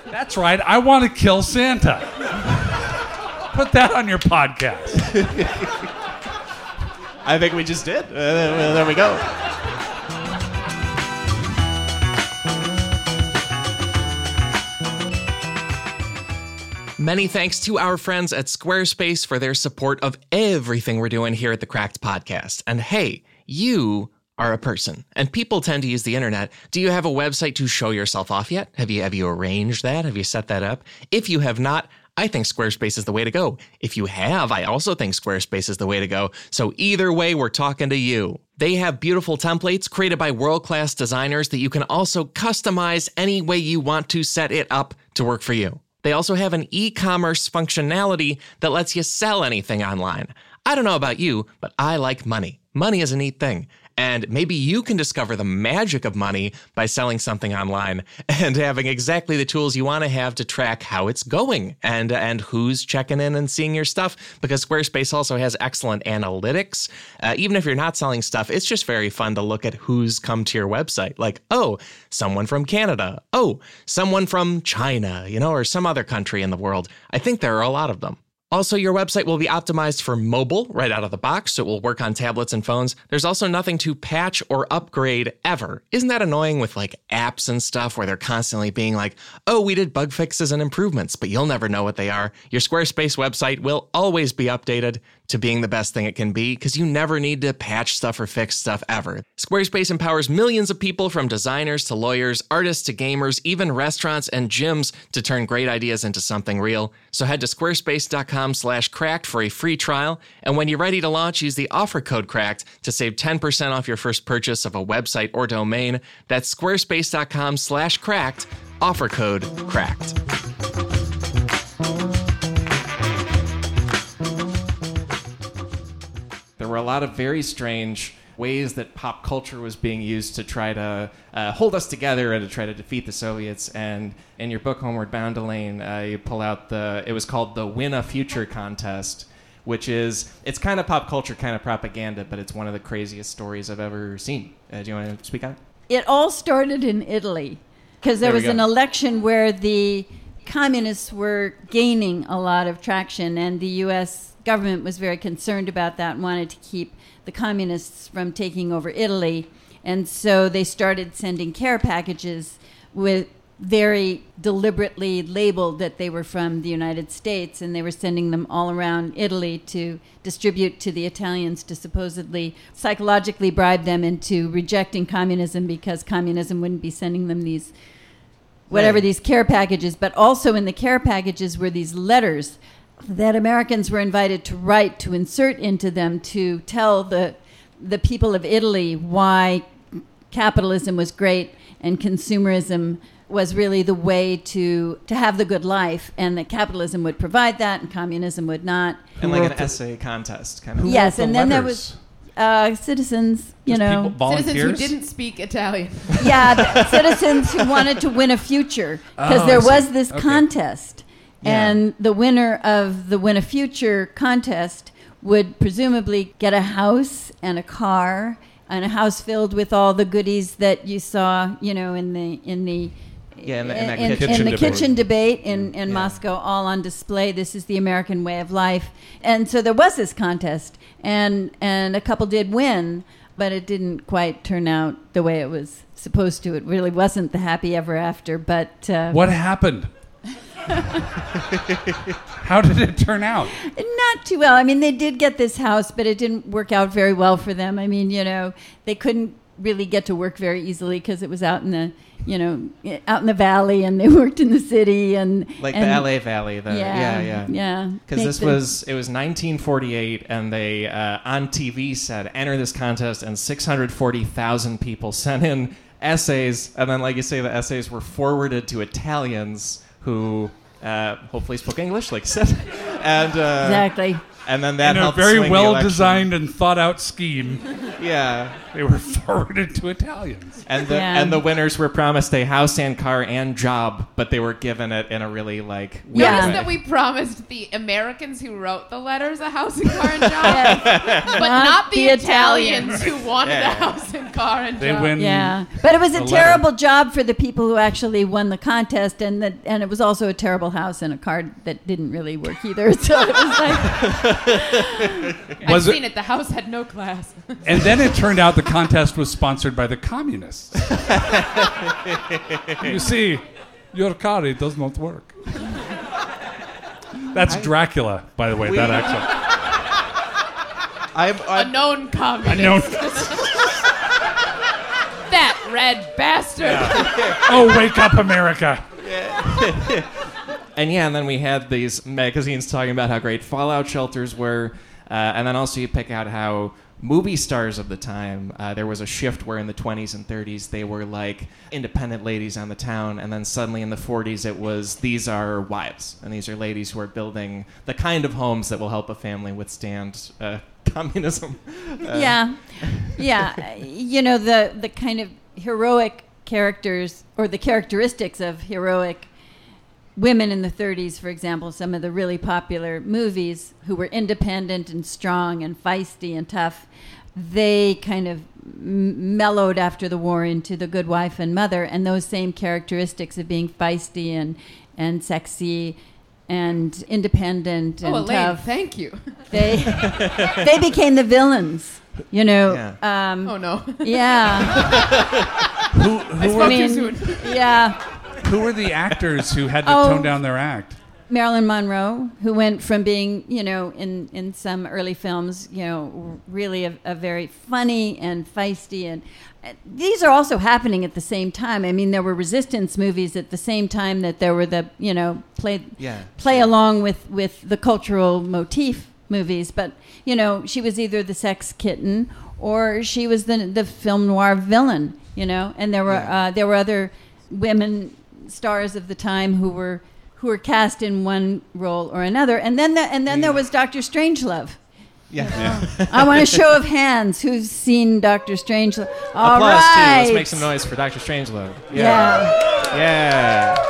That's right. I want to kill Santa. Put that on your podcast. I think we just did. Uh, there we go. Many thanks to our friends at Squarespace for their support of everything we're doing here at the Cracked Podcast. And hey, you are a person, and people tend to use the internet. Do you have a website to show yourself off yet? Have you have you arranged that? Have you set that up? If you have not, I think Squarespace is the way to go. If you have, I also think Squarespace is the way to go. So either way, we're talking to you. They have beautiful templates created by world class designers that you can also customize any way you want to set it up to work for you. They also have an e commerce functionality that lets you sell anything online. I don't know about you, but I like money. Money is a neat thing. And maybe you can discover the magic of money by selling something online and having exactly the tools you want to have to track how it's going and and who's checking in and seeing your stuff. Because Squarespace also has excellent analytics. Uh, even if you're not selling stuff, it's just very fun to look at who's come to your website. Like, oh, someone from Canada. Oh, someone from China, you know, or some other country in the world. I think there are a lot of them. Also, your website will be optimized for mobile right out of the box, so it will work on tablets and phones. There's also nothing to patch or upgrade ever. Isn't that annoying with like apps and stuff where they're constantly being like, oh, we did bug fixes and improvements, but you'll never know what they are? Your Squarespace website will always be updated to being the best thing it can be because you never need to patch stuff or fix stuff ever. Squarespace empowers millions of people from designers to lawyers, artists to gamers, even restaurants and gyms to turn great ideas into something real. So head to squarespace.com slash cracked for a free trial. And when you're ready to launch, use the offer code cracked to save 10% off your first purchase of a website or domain. That's squarespace.com slash cracked, offer code cracked. Were a lot of very strange ways that pop culture was being used to try to uh, hold us together and to try to defeat the Soviets. And in your book, Homeward Bound, Elaine, uh, you pull out the, it was called the Win a Future contest, which is, it's kind of pop culture, kind of propaganda, but it's one of the craziest stories I've ever seen. Uh, do you want to speak on it? It all started in Italy because there, There was an election where the communists were gaining a lot of traction, and the U.S. government was very concerned about that and wanted to keep the communists from taking over Italy. And so they started sending care packages with very deliberately labeled that they were from the United States, and they were sending them all around Italy to distribute to the Italians to supposedly psychologically bribe them into rejecting communism because communism wouldn't be sending them these whatever Right. these care packages, but also in the care packages were these letters that Americans were invited to write to insert into them to tell the the people of Italy why capitalism was great and consumerism was really the way to to have the good life and that capitalism would provide that and communism would not. And like an the- essay contest, kind of. Yes, wrote the and then there was uh, citizens, you Just know, people, Citizens who didn't speak Italian. yeah, citizens who wanted to win a future because Oh, there was this Okay. contest, Yeah. and the winner of the win a future contest would presumably get a house and a car and a house filled with all the goodies that you saw, you know, in the in the Yeah, in the- in that in, kitchen the debate. kitchen debate in, in Yeah. Moscow, all on display. This is the American way of life, and so there was this contest, and and a couple did win, but it didn't quite turn out the way it was supposed to. It really wasn't the happy ever after. But uh, What happened? How did it turn out? Not too well. I mean, they did get this house, but it didn't work out very well for them. I mean, you know, they couldn't really get to work very easily because it was out in the, you know, out in the valley, and they worked in the city and Like and, the LA Valley. The, yeah, yeah. yeah. Because Make this the- was it was 1948, and they uh, on TV said enter this contest, and 640,000 people sent in essays, and then like you say, the essays were forwarded to Italians who uh, hopefully spoke English, like said, and uh, exactly. And then that In a helped very swing the well election. designed and thought out scheme, Yeah, they were forwarded to Italians. and the Yeah. and the winners were promised a house and car and job, but they were given it in a really like weird Yeah. Notice way. that we promised the Americans who wrote the letters a house and car and job, Yes. but Not not, the, the Italians, Italians. who wanted Yeah. a house and car and They job. win. Yeah, but it was the a letter. terrible job for the people who actually won the contest, and that and it was also a terrible house and a car that didn't really work either. So it was like, Was I've it- seen it. The house had no class. And then it turned out the contest was sponsored by the communists. you see, your car it does not work. That's Dracula, by the way. We- that accent. I'm, a I'm, known communist. I know. That red bastard. Oh, wake up, America! And yeah, and then we had these magazines talking about how great fallout shelters were, uh, and then also you pick out how movie stars of the time, uh, there was a shift where in the 20s and 30s they were like independent ladies on the town, and then suddenly in the 40s it was these are wives, and these are ladies who are building the kind of homes that will help a family withstand uh, communism. Uh, yeah, yeah. You know the the kind of heroic characters or the characteristics of heroic women in the 30s, for example, some of the really popular movies who were independent and strong and feisty and tough, they kind of m- mellowed after the war into the good wife and mother, and those same characteristics of being feisty and and sexy and independent and Oh, Elaine, tough. thank you. They they became the villains. You know. Yeah. Um, Oh no. yeah. Who, I spoke were, I too mean, soon. yeah. Who were the actors who had to Oh. tone down their act? Marilyn Monroe, who went from being, you know, in, in some early films, you know, really a, a very funny and feisty. And uh, these are also happening at the same time. I mean, there were resistance movies at the same time that there were the, you know, play, Yeah, play sure. along with, with the cultural motif movies. But, you know, she was either the sex kitten or she was the, the film noir villain, you know, and there were, Yeah. uh, there were other women stars of the time who were who were cast in one role or another. And then the, and then there was Doctor Strangelove. Yeah. I want a show of hands who's seen Doctor Strangelove. All Applause too. Let's make some noise for Doctor Strangelove. Yeah. Yeah.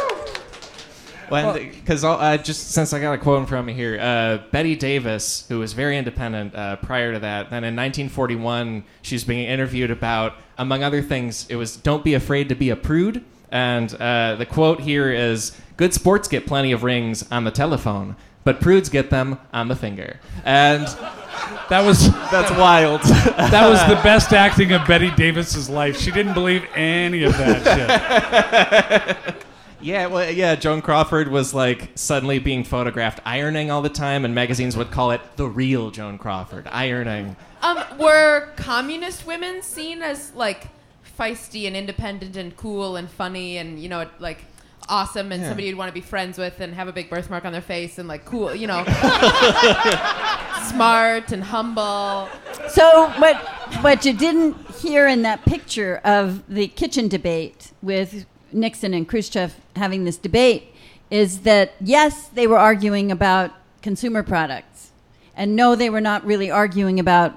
Well, because uh, just since I got a quote from me here, uh, Bette Davis, who was very independent uh, prior to that, then in 1941 she was being interviewed about, among other things, it was "Don't be afraid to be a prude," and uh, the quote here is, "Good sports get plenty of rings on the telephone, but prudes get them on the finger," and That was that's wild. that was the best acting of Bette Davis's life. She didn't believe any of that shit. Yeah, well, yeah. Joan Crawford was like suddenly being photographed ironing all the time, and magazines would call it the real Joan Crawford ironing. Um, were communist women seen as like feisty and independent and cool and funny and you know like awesome and Yeah. somebody you'd want to be friends with and have a big birthmark on their face and like cool, you know, smart and humble. So what what you didn't hear in that picture of the kitchen debate with Nixon and Khrushchev having this debate is that yes, they were arguing about consumer products. And no, they were not really arguing about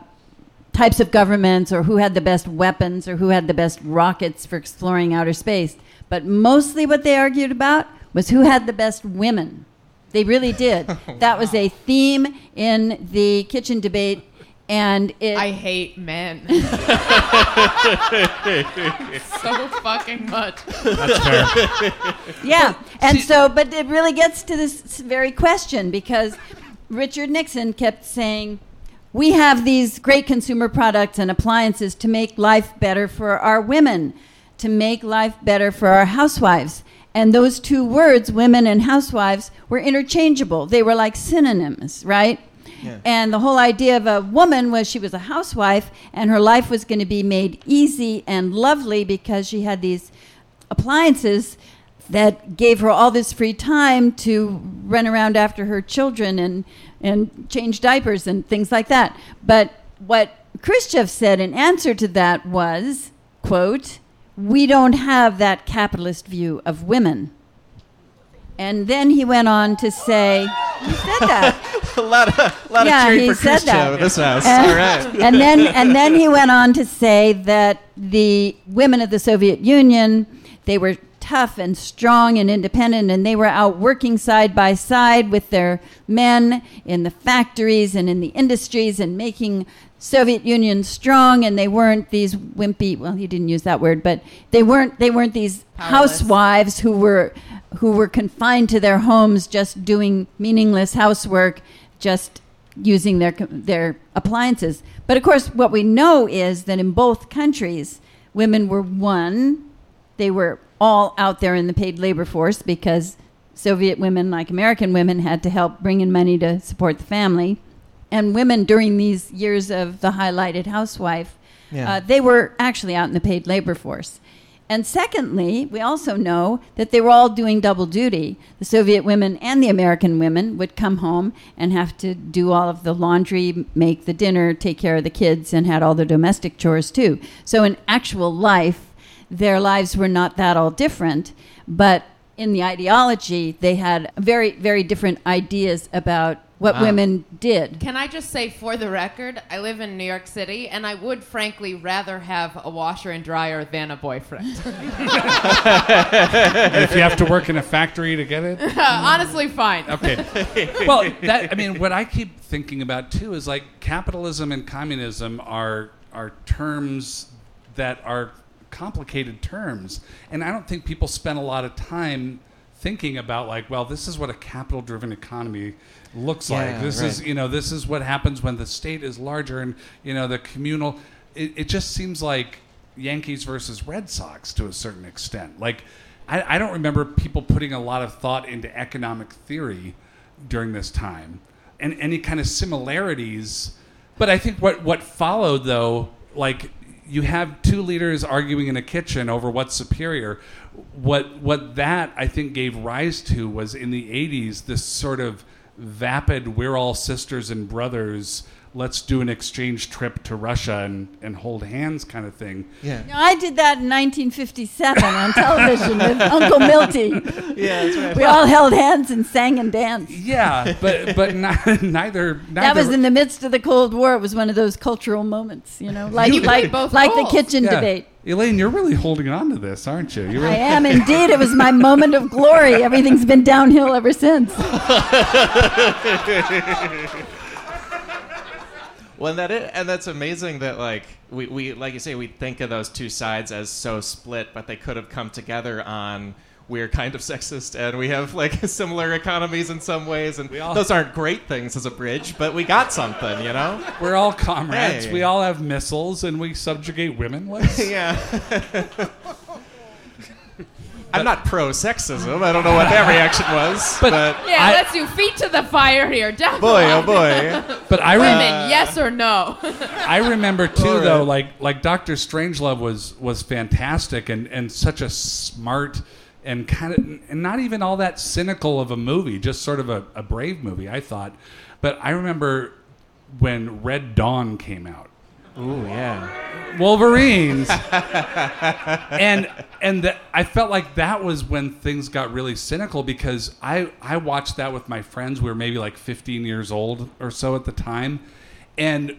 types of governments or who had the best weapons or who had the best rockets for exploring outer space. But mostly what they argued about was who had the best women. They really did. Oh, that was a theme in the kitchen debate. And it, I hate men. so fucking much. That's fair. Yeah. And so, but it really gets to this very question because Richard Nixon kept saying, we have these great consumer products and appliances to make life better for our women, to make life better for our housewives. And those two words, women and housewives, were interchangeable. They were like synonyms, right? And the whole idea of a woman was she was a housewife and her life was going to be made easy and lovely because she had these appliances that gave her all this free time to run around after her children and and change diapers and things like that. But what Khrushchev said in answer to that was, quote, "We don't have that capitalist view of women." And then he went on to say, he said that. a lot of, a lot Yeah, of cheering he for said Khrushchev that. in this house. And, All right. and then and then he went on to say that the women of the Soviet Union they were tough and strong and independent and they were out working side by side with their men in the factories and in the industries and making Soviet Union strong and they weren't these wimpy well he didn't use that word but they weren't they weren't these Powerless. housewives who were who were confined to their homes just doing meaningless housework just using their their appliances. But of course, what we know is that in both countries, women were one. They were all out there in the paid labor force because Soviet women, like American women, had to help bring in money to support the family. And women during these years of the highlighted housewife, Yeah. uh, they were actually out in the paid labor force. And secondly, we also know that they were all doing double duty. The Soviet women and the American women would come home and have to do all of the laundry, make the dinner, take care of the kids, and had all the domestic chores too. So in actual life, their lives were not that all different, but in the ideology, they had very, very different ideas about what Wow. women did. Can I just say, for the record, I live in New York City, and I would frankly rather have a washer and dryer than a boyfriend. If you have to work in a factory to get it, Honestly, fine. okay. Well, that I mean, what I keep thinking about too is like capitalism and communism are are terms that are complicated terms, and I don't think people spend a lot of time thinking about like, well, this is what a capital-driven economy looks Yeah, like. This is you know, this is what happens when the state is larger, and you know, the communal. It, it just seems like Yankees versus Red Sox to a certain extent. Like I, I don't remember people putting a lot of thought into economic theory during this time and any kind of similarities. But I think what, what followed, though, like you have two leaders arguing in a kitchen over what's superior. What, what that, I think, gave rise to was in the 80s this sort of vapid, we're all sisters and brothers let's do an exchange trip to Russia and, and hold hands kind of thing. Yeah. You know, I did that in 1957 on television with Uncle Milty. Yeah, that's right. We all held hands and sang and danced. Yeah, but but ni- neither, neither That was in the midst of the Cold War. It was one of those cultural moments, you know, like You like both like the kitchen Yeah. debate. Elaine, you're really holding on to this, aren't you? You're I am indeed. It was my moment of glory. Everything's been downhill ever since. Well, and that and that's amazing that like we, we like you say we think of those two sides as so split, but they could have come together on we're kind of sexist and we have like similar economies in some ways, and all- those aren't great things as a bridge, but we got something, you know? we're all comrades. Hey. We all have missiles, and we subjugate women. Yeah. I'm not pro sexism. I don't know what that reaction was, But- but, Yeah, I- let's do feet to the fire here. Down boy, oh boy. but I Women, remember. yes or no? I remember too, All right. though, like like Doctor Strangelove was was fantastic and and such a smart and kind of and not even all that cynical of a movie, just sort of a, a brave movie, I thought. But I remember when Red Dawn came out. Ooh, yeah. Wolverines. and and the, I felt like that was when things got really cynical because I I watched that with my friends. We were maybe like 15 years old or so at the time, and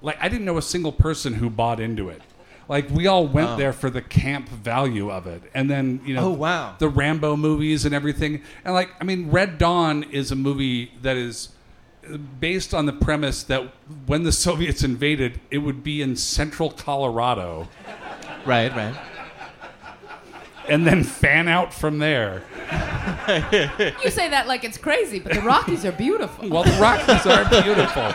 like I didn't know a single person who bought into it. Like we all went there for the camp value of it, and then you know, Oh, wow. the Rambo movies and everything. And like I mean, Red Dawn is a movie that is based on the premise that when the Soviets invaded, it would be in central Colorado Right, right. and then fan out from there. you say that like it's crazy, but the Rockies are beautiful. Well, the Rockies are beautiful.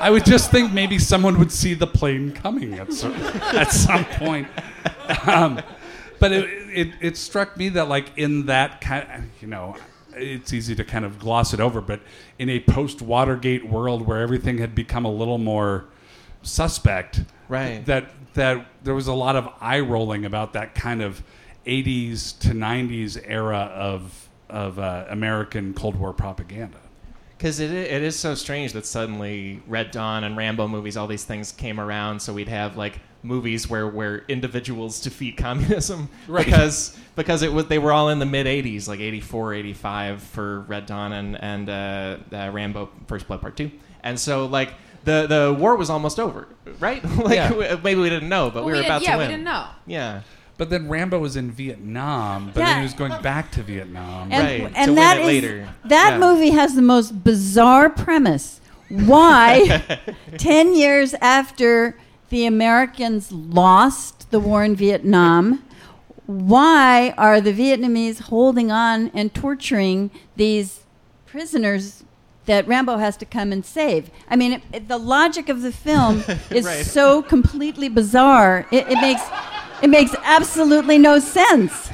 I would just think maybe someone would see the plane coming at some, at some point. Um, but it, it, it struck me that, like, in that kind you know, it's easy to kind of gloss it over, but in a post Watergate world where everything had become a little more suspect, Right. that that there was a lot of eye rolling about that kind of 80s to 90s era of of uh, American Cold War propaganda. Because it, it is so strange that suddenly Red Dawn and Rambo movies, all these things came around. So we'd have like movies where, where individuals defeat communism Right. because because it was they were all in the mid 80s, like 84, 85 for Red Dawn and and uh, uh, Rambo First Blood Part Two. And so like the the war was almost over, right? like Yeah. we- maybe we didn't know, but Well, we were did- about yeah, to win. we didn't know. Yeah. But then Rambo was in Vietnam, but then he was going back to Vietnam. And, Right, to and win that it is- later. that Yeah. movie has the most bizarre premise. Why, 10 years after the Americans lost the war in Vietnam, why are the Vietnamese holding on and torturing these prisoners that Rambo has to come and save? I mean, it, it- the logic of the film is Right. so completely bizarre. It, it makes it makes absolutely no sense,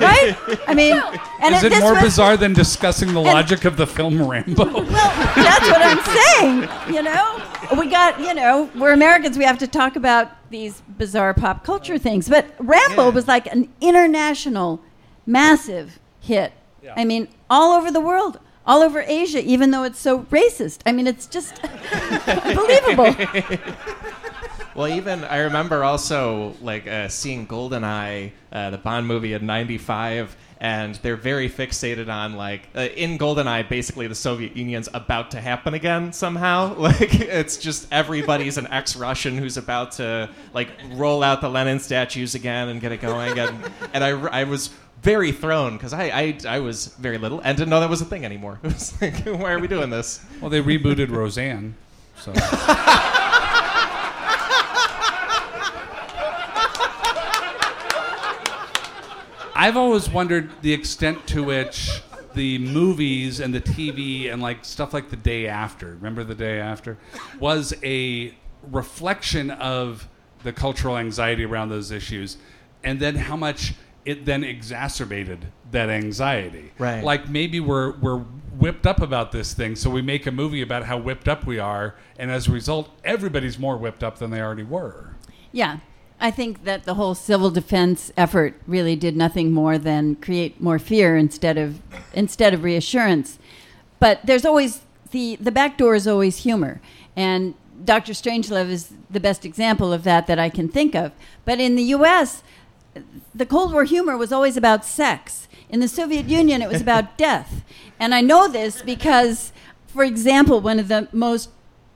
right? I mean, and Is it this more was- bizarre than discussing the logic of the film Rambo? well, that's what I'm saying. You know, we got you know we're Americans. We have to talk about these bizarre pop culture things. But Rambo Yeah. was like an international, massive hit. Yeah. I mean, all over the world, all over Asia, even though it's so racist. I mean, it's just unbelievable. Well, even I remember also like uh, seeing Goldeneye, uh, the Bond movie in '95, and they're very fixated on like uh, in Goldeneye, basically the Soviet Union's about to happen again somehow. Like it's just everybody's an ex-Russian who's about to like roll out the Lenin statues again and get it going, and and I, I was. Very thrown because I, I I was very little and didn't know that was a thing anymore. It was like, why are we doing this? well, they rebooted Roseanne. So I've always wondered the extent to which the movies and the TV and like stuff like the day after, remember the day after, was a reflection of the cultural anxiety around those issues, and then how much it then exacerbated that anxiety. Right. Like maybe we're we're whipped up about this thing, so we make a movie about how whipped up we are, and as a result, everybody's more whipped up than they already were. Yeah. I think that the whole civil defense effort really did nothing more than create more fear instead of instead of reassurance. But there's always the the back door is always humor, and Dr. Strangelove is the best example of that that I can think of. But in the U.S., the Cold War humor was always about sex. In the Soviet Union, it was about death. And I know this because, for example, one of the most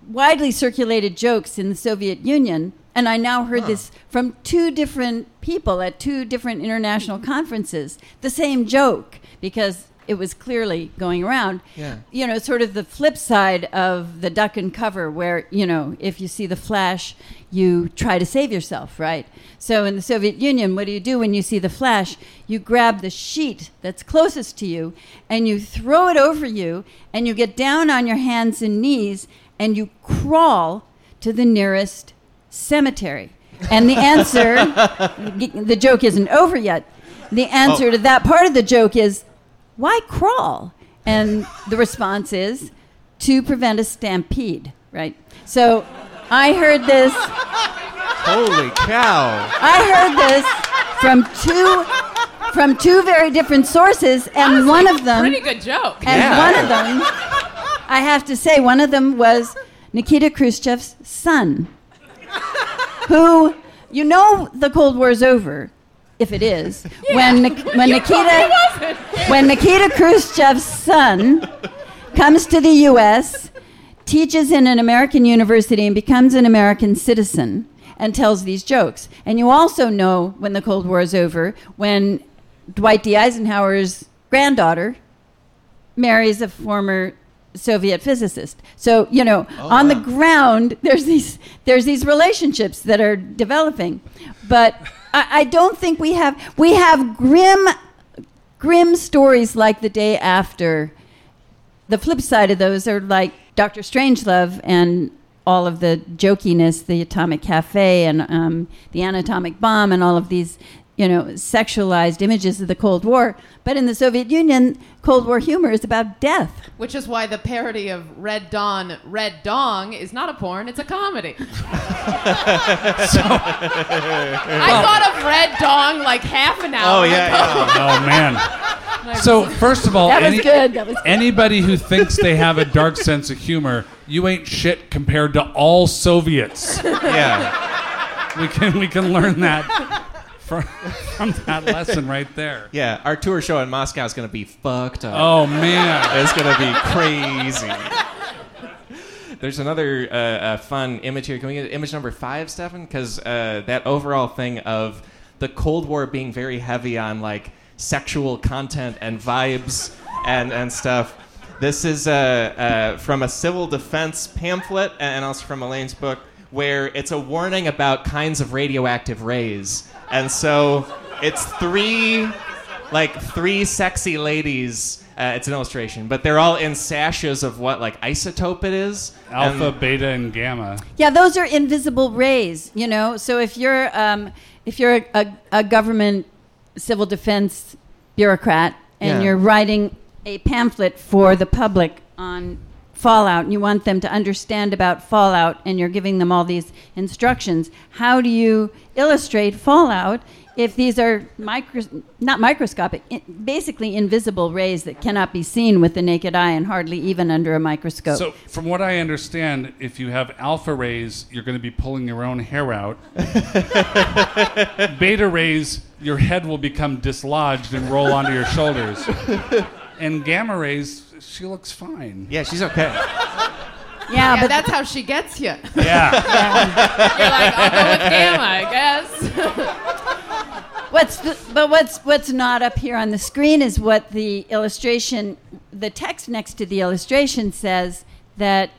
widely circulated jokes in the Soviet Union, and I now heard this from two different people at two different international mm-hmm. conferences, the same joke, because it was clearly going around. Yeah. You know, sort of the flip side of the duck and cover, where, you know, if you see the flash, you try to save yourself, right? So in the Soviet Union, what do you do when you see the flash? You grab the sheet that's closest to you and you throw it over you, and you get down on your hands and knees and you crawl to the nearest cemetery. And the answer, the joke isn't over yet. The answer oh. to that part of the joke is, why crawl? And the response is, to prevent a stampede, right? So I heard this. Holy cow! I heard this from two from two very different sources, and one of them Pretty good joke. and Yeah. one of them, I have to say, one of them was Nikita Khrushchev's son, who, you know, the Cold War's over, if it is, when Nik- when Nikita when Nikita Khrushchev's son comes to the U.S., teaches in an American university, and becomes an American citizen. And tells these jokes. And you also know when the Cold War is over, when Dwight D. Eisenhower's granddaughter marries a former Soviet physicist. So you know, on the ground, there's these there's these relationships that are developing, but I, I don't think we have we have grim grim stories like the day after. The flip side of those are like Doctor Strangelove and all of the jokiness, the Atomic Cafe and um, the anatomic bomb, and all of these, you know, sexualized images of the Cold War. But in the Soviet Union, Cold War humor is about death. Which is why the parody of Red Dawn, Red Dong is not a porn, it's a comedy. so, I thought of Red Dong like half an hour Oh yeah, ago. yeah. Oh man! So first of all, That was any- good. That was good. anybody who thinks they have a dark sense of humor, you ain't shit compared to all Soviets. yeah. We can we can learn that from, from that lesson right there. Yeah, our tour show in Moscow is going to be fucked up. Oh man! It's going to be crazy. There's another uh, uh, fun image here. Can we get image number five, Stefan? Because uh, that overall thing of the Cold War being very heavy on like sexual content and vibes and, and stuff. This is uh, uh, from a civil defense pamphlet and also from Elaine's book, where it's a warning about kinds of radioactive rays. And so it's three like three sexy ladies. Uh, it's an illustration, but they're all in sashes of what like isotope it is. Alpha, And- beta, and gamma. Yeah, those are invisible rays. You know, so if you're um, if you're a, a, a government civil defense bureaucrat and Yeah. you're writing a pamphlet for the public on fallout and you want them to understand about fallout and you're giving them all these instructions how do you illustrate fallout if these are micro, not microscopic i- basically invisible rays that cannot be seen with the naked eye and hardly even under a microscope So, from what I understand, if you have alpha rays, you're going to be pulling your own hair out. Beta rays, your head will become dislodged and roll onto your shoulders. And gamma rays, she looks fine. yeah, she's okay. yeah, Yeah, but that's how she gets you. Yeah. You're like, I'll go with Gamma, I guess. What's the, but what's what's not up here on the screen is what the illustration, the text next to the illustration says that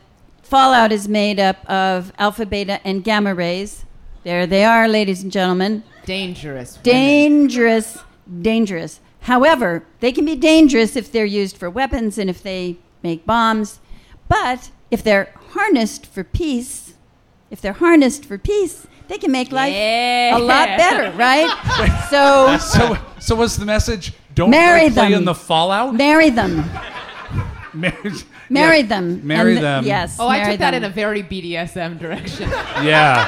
fallout is made up of alpha, beta, and gamma rays. There they are, ladies and gentlemen. Dangerous. women. Dangerous, dangerous. However, they can be dangerous if they're used for weapons and if they make bombs. But if they're harnessed for peace, if they're harnessed for peace, they can make life Yeah. a lot better, right? so So, so what's the message? Don't Marry play them. in the fallout. marry them, Marry, marry yeah, them, Marry And- them. Yes. Oh, I marry took that in a very BDSM direction. Yeah.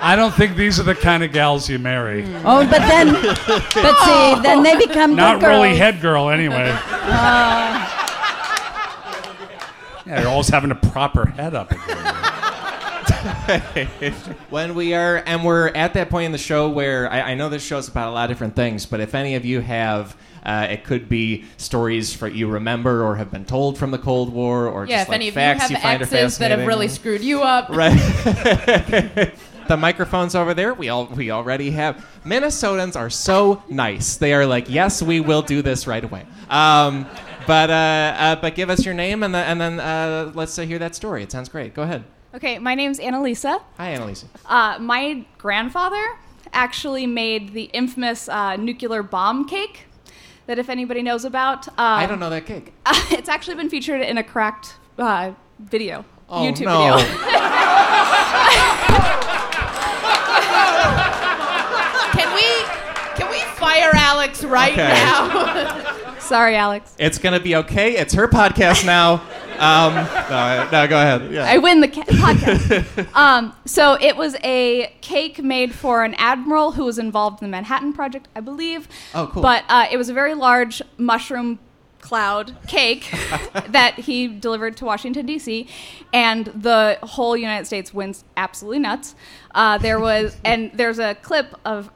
I don't think these are the kind of gals you marry. Oh, but then, but see, then they become Not good girls. really head girl, anyway. Uh. yeah, you're always having to prop her head up. when we are and we're at that point in the show where I, I know this show's about a lot of different things but if any of you have uh, it could be stories for you remember or have been told from the cold war or yeah, just if like any of you facts have you find are exes that have fascinating. really screwed you up, right the microphones over there we all we already have. Minnesotans are so nice. They are like yes we will do this right away. Um, but uh, uh, but give us your name and, the, and then uh, let's uh, hear that story. It sounds great. Go ahead. Okay, my name's Annalisa. hi annalisa. Uh, my grandfather actually made the infamous uh, nuclear bomb cake that, if anybody knows about, um, i don't know that cake. it's actually been featured in a cracked uh, video, oh YouTube no. video. Alex right Okay. now? Sorry, Alex. It's gonna be okay. It's her podcast now. Um, no, no, go ahead. Yeah. I win the ca- podcast. um, so it was a cake made for an admiral who was involved in the Manhattan Project, I believe. Oh, cool. But uh, it was a very large mushroom cloud cake that he delivered to Washington D.C. and the whole United States went absolutely nuts. Uh, there was and there's a clip of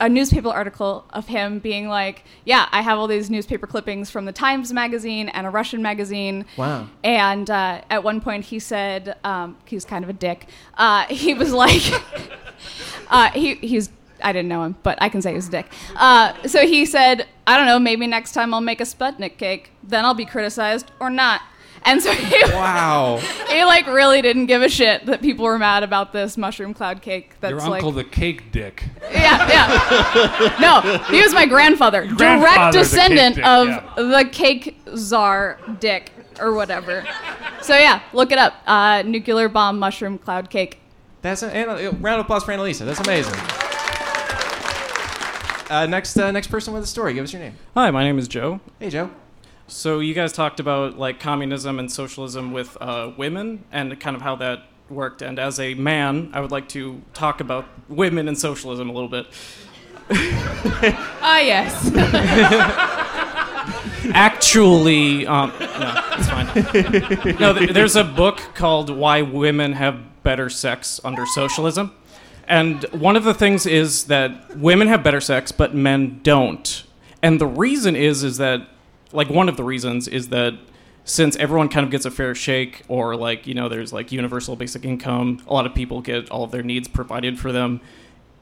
a newspaper article of him being like, "Yeah, I have all these newspaper clippings from the Times magazine and a Russian magazine." Wow. And uh, at one point, he said um, he was kind of a dick. Uh, he was like, uh, he he's. I didn't know him, but I can say he was a dick. Uh, so he said, I don't know, maybe next time I'll make a Sputnik cake. Then I'll be criticized or not. And so he, Wow. he like really didn't give a shit that people were mad about this mushroom cloud cake. That's Your like, uncle, the cake dick. yeah, yeah. No, he was my grandfather, direct grandfather, the descendant dick, of yeah. the cake czar Dick or whatever. So yeah, look it up. Uh, nuclear bomb mushroom cloud cake. That's a, a round of applause for Annalisa. That's amazing. Uh, next, uh, next person with a story. Give us your name. Hi, my name is Joe. Hey, Joe. So you guys talked about like communism and socialism with uh, women and kind of how that worked. And as a man, I would like to talk about women and socialism a little bit. Ah, yes. Actually, um, no, it's fine. No, th- there's a book called "Why Women Have Better Sex Under Socialism," and one of the things is that women have better sex, but men don't. And the reason is is that, like, one of the reasons is that since everyone kind of gets a fair shake, or like you know, there's like universal basic income, a lot of people get all of their needs provided for them.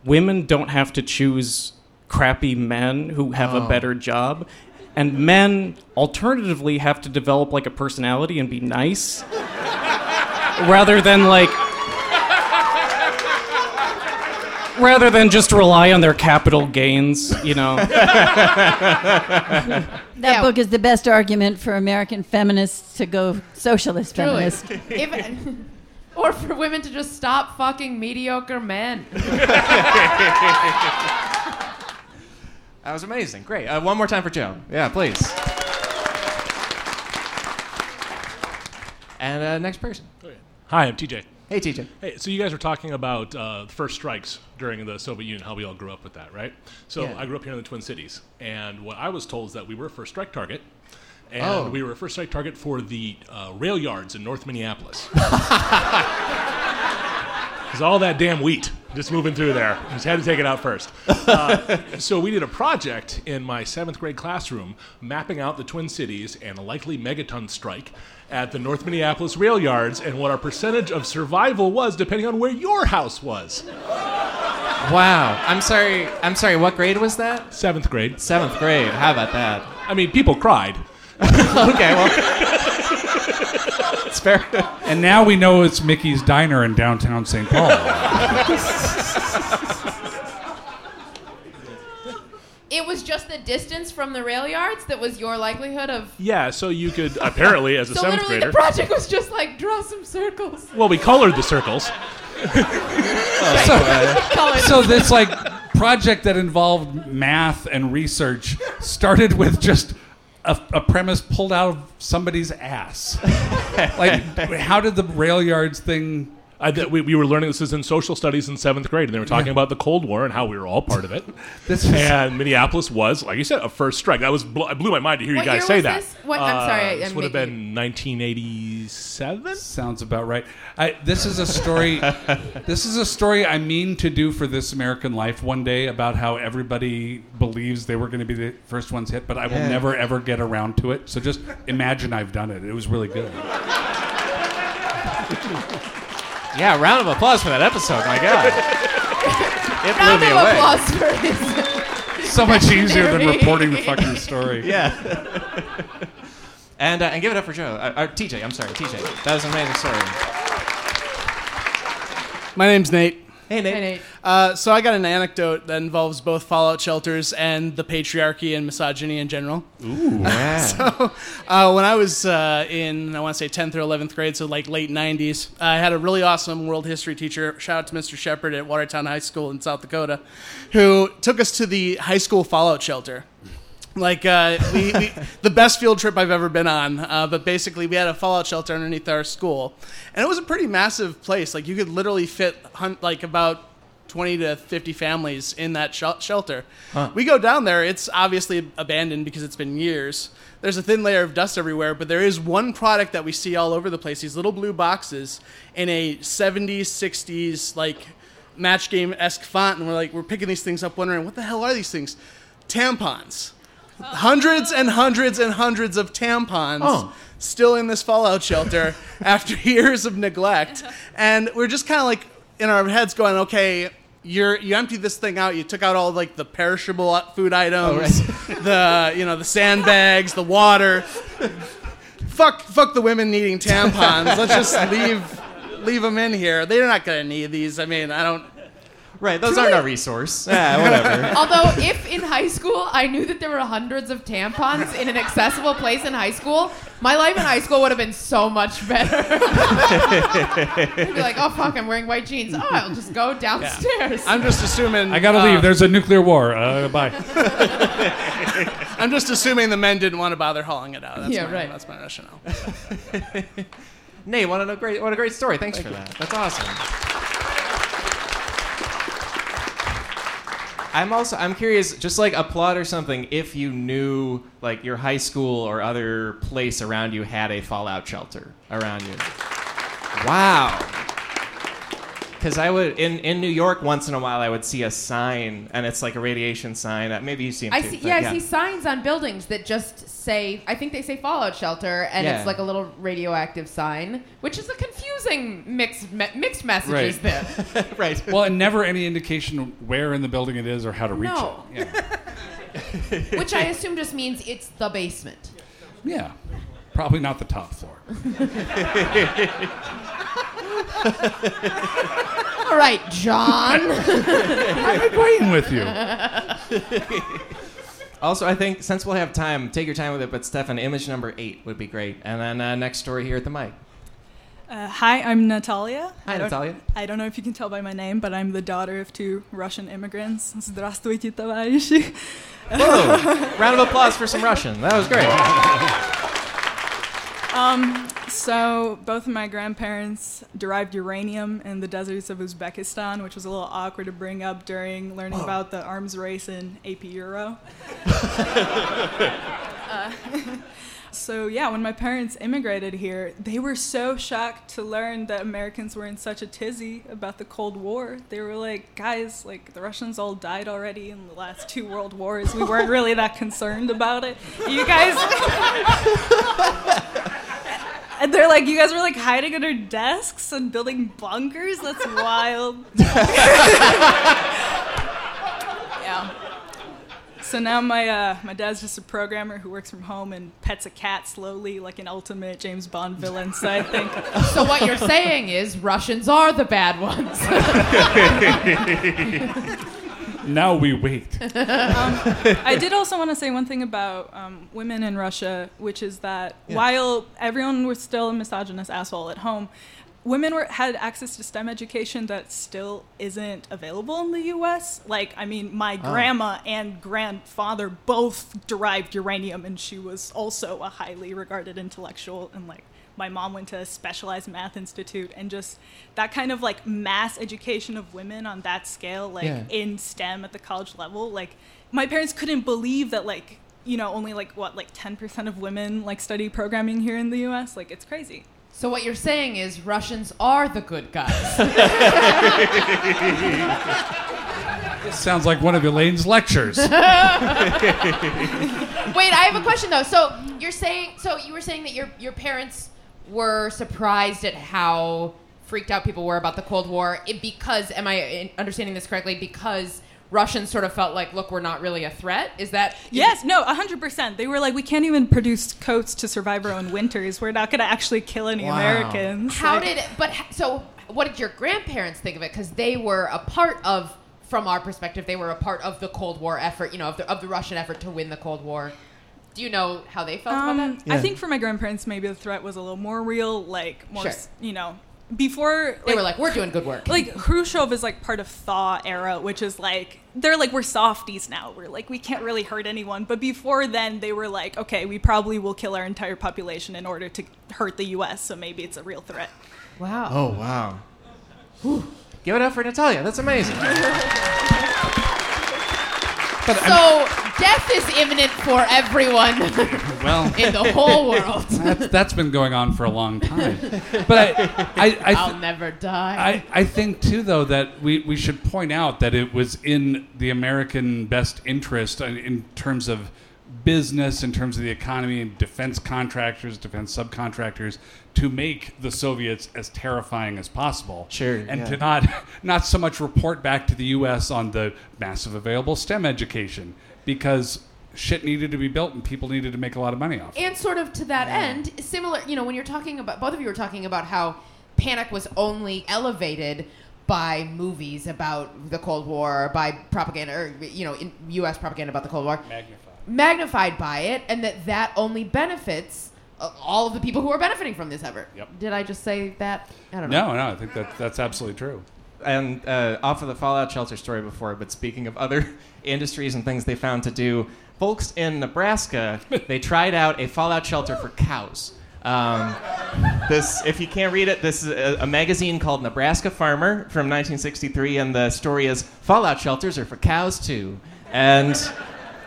Women don't have to choose crappy men who have a oh. better job. And men alternatively have to develop like a personality and be nice rather than like rather than just rely on their capital gains, you know. That Yeah. book is the best argument for American feminists to go socialist Truly. feminist. If- or for women to just stop fucking mediocre men. That was amazing. Great. Uh, one more time for Joe. Yeah, please. And uh, next person. Hi, I'm TJ. Hey, TJ. Hey, so you guys were talking about uh, the first strikes during the Soviet Union, how we all grew up with that, right? So Yeah. I grew up here in the Twin Cities, and what I was told is that we were a first strike target, and Oh. we were a first strike target for the uh, rail yards in North Minneapolis. Because all that damn wheat just moving through there, just had to take it out first. Uh, so we did a project in my seventh grade classroom, mapping out the Twin Cities and a likely megaton strike at the North Minneapolis rail yards, and what our percentage of survival was depending on where your house was. Wow. I'm sorry. I'm sorry. What grade was that? Seventh grade. Seventh grade. How about that? I mean, people cried. okay. Well, it's fair. And now we know it's Mickey's Diner in downtown St. Paul. It was just the distance from the rail yards that was your likelihood of. Yeah, so you could apparently, as a So seventh literally, grader. the project was just like draw some circles. Well, we colored the circles. Oh, so this like project that involved math and research started with just a, a premise pulled out of somebody's ass. like, how did the rail yards thing? I, th- we, we were learning this is in social studies in seventh grade, and they were talking about the Cold War and how we were all part of it. This is- and Minneapolis was, like you said, a first strike. That was bl- it blew my mind to hear What you guys year say was that. this? What- I'm sorry, I- uh, this I'm would have been 1987. Sounds about right. I, this is a story. this is a story I mean to do for this American Life one day about how everybody believes they were going to be the first ones hit, but I will never ever get around to it. So just imagine I've done it. It was really good. Yeah, round of applause for that episode. My God. It blew Round me of away. applause for his. So much easier than reporting the fucking story. Yeah. and uh, and give it up for Joe. Uh, uh, TJ, I'm sorry, TJ. That was an amazing story. My name's Nate. Hey, Nate. Hey, Nate. Uh, so I got an anecdote that involves both fallout shelters and the patriarchy and misogyny in general. Ooh, yeah. So uh, when I was uh, in, I want to say 10th or 11th grade, so like late 90s, I had a really awesome world history teacher. Shout out to Mr. Shepard at Watertown High School in South Dakota, who took us to the high school fallout shelter. Like uh, we, we, the best field trip I've ever been on. Uh, but basically, we had a fallout shelter underneath our school, and it was a pretty massive place. Like you could literally fit hun- like about 20 to 50 families in that shel- shelter. We go down there, it's obviously abandoned because it's been years. There's a thin layer of dust everywhere, but there is one product that we see all over the place these little blue boxes in a 70s, 60s, like match game esque font. And we're like, we're picking these things up, wondering, what the hell are these things? Tampons. Hundreds and hundreds and hundreds of tampons Oh. still in this fallout shelter after years of neglect. And we're just kind of like in our heads going, okay, you're you emptied this thing out. You took out all like the perishable food items, oh, the you know the sandbags, the water. fuck, fuck the women needing tampons. Let's just leave leave them in here. They're not gonna need these. I mean, I don't. Right, those aren't a resource. Yeah, whatever. Although, if in high school I knew that there were hundreds of tampons in an accessible place in high school, my life in high school would have been so much better. I'd be like, oh fuck, I'm wearing white jeans. Oh, I'll just go downstairs. I'm just assuming. I gotta uh, leave. There's a nuclear war. Uh, bye. I'm just assuming the men didn't want to bother hauling it out. That's Yeah, my, right. That's my rationale. Nate, what a great, what a great story. Thanks for that. That's awesome. I'm also I'm curious, just like a plot or something, if you knew like your high school or other place around you had a fallout shelter around you. Wow. Because I would in, in New York once in a while I would see a sign and it's like a radiation sign. Uh, Maybe you see them I too, see, but yeah, I see signs on buildings that just say, I think they say Fallout Shelter, and Yeah. it's like a little radioactive sign, which is a confusing mixed me- mixed messages Right. there. right. Well, and never any indication where in the building it is or how to reach No. it. Yeah. which I assume just means it's the basement. yeah. Probably not the top floor. All right, John. I'm agreeing with you. Also, I think since we'll have time, take your time with it. But Stefan, image number eight would be great. And then uh, next story here at the mic. Uh, hi, I'm Natalia. Hi, I don't- Natalia. I don't know if you can tell by my name, but I'm the daughter of two Russian immigrants. Здравствуйте, товарищи. Whoa! Round of applause for some Russian. That was great. Um, so both of my grandparents derived uranium in the deserts of Uzbekistan, which was a little awkward to bring up during learning about the arms race in AP Euro. Uh, so yeah, when my parents immigrated here, they were so shocked to learn that Americans were in such a tizzy about the Cold War. They were like, "Guys, like the Russians all died already in the last two world wars. We weren't really that concerned about it. You guys." And they're like, you guys were like hiding under desks and building bunkers? That's wild. yeah. So now my uh, my dad's just a programmer who works from home and pets a cat slowly, like an ultimate James Bond villain. So I think so what you're saying is Russians are the bad ones. Now we wait. um, I did also want to say one thing about um, women in Russia, which is that Yeah. while everyone was still a misogynist asshole at home, women were had access to STEM education that still isn't available in the U.S. Like, I mean, my grandma and grandfather both derived uranium, and she was also a highly regarded intellectual. And like, my mom went to a specialized math institute, and just that kind of like mass education of women on that scale, like Yeah. in STEM at the college level, like my parents couldn't believe that like you know only like what like 10% of women like study programming here in the US like it's crazy So what you're saying is Russians are the good guys. This sounds like one of Elaine's lectures. Wait, I have a question though. So you're saying, so you were saying that your your parents were surprised at how freaked out people were about the Cold War it, because, am I understanding this correctly? Because Russians sort of felt like, look, we're not really a threat. Is that? yes no 100% they were like we can't even produce coats to survive our own winters we're not going to actually kill any Wow. americans How Like- did? But so, what did your grandparents think of it? Because they were a part of, from our perspective, they were a part of the Cold War effort. You know, of the of the Russian effort to win the Cold War. Do you know how they felt about Um, that? I think for my grandparents, maybe the threat was a little more real. Like more, Sure. you know, before They were like, we're doing good work. like Khrushchev is like part of Thaw era, which is like they're like we're softies now. We're like we can't really hurt anyone. But before then, they were like, okay, we probably will kill our entire population in order to hurt the U.S. So maybe it's a real threat. wow. Oh wow. Give it up for Natalia. That's amazing. But So death is imminent for everyone well, in the whole world. that's, that's been going on for a long time. But I, I, I, I'll th- never die. I, I think too, though, that we, we should point out that it was in the American best interest in, in terms of business, in terms of the economy, and defense contractors, defense subcontractors, to make the Soviets as terrifying as possible. Sure, and yeah. to not not so much report back to the U.S. on the massive available STEM education because shit needed to be built and people needed to make a lot of money off. it. and sort of to that end, similar, you know, when you're talking about, both of you were talking about how panic was only elevated by movies about the Cold War, by propaganda, or, you know, in U.S. propaganda about the Cold War. Magnified. Magnified by it, and that that only benefits uh, all of the people who are benefiting from this effort. Yep. Did I just say that? I don't know. No, no, I think that that's absolutely true. and uh, off of the Fallout shelter story before, but speaking of other industries and things they found to do, folks in Nebraska they tried out a Fallout shelter for cows. Um, this, if you can't read it, this is a, a magazine called Nebraska Farmer from 1963, and the story is Fallout shelters are for cows too, and.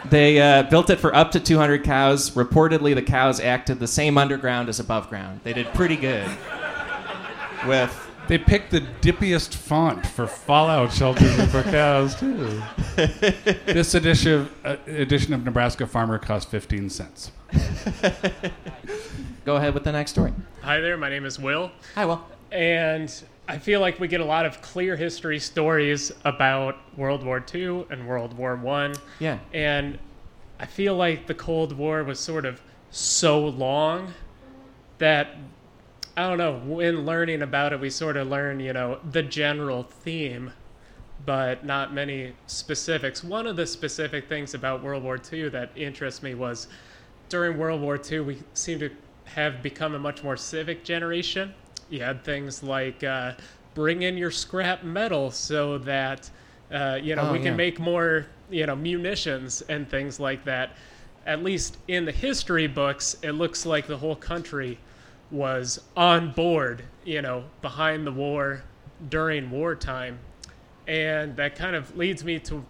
They uh, built it for up to 200 cows. Reportedly, the cows acted the same underground as above ground. They did pretty good with They picked the dippiest font for Fallout shelters and for cows too. this edition uh, edition of Nebraska Farmer cost fifteen cents. Go ahead with the next story. Hi there, my name is Will, Hi, Will. and I feel like we get a lot of clear history stories about World War II and World War One, Yeah. and I feel like the Cold War was sort of so long that I don't know. When learning about it, we sort of learn, you know, the general theme, but not many specifics. One of the specific things about World War II that interests me was during World War II, we seem to have become a much more civic generation. You had things like uh, bring in your scrap metal so that uh, you know Oh, we can make more you know munitions and things like that. At least in the history books, it looks like the whole country was on board, you know, behind the war during wartime. And that kind of leads me to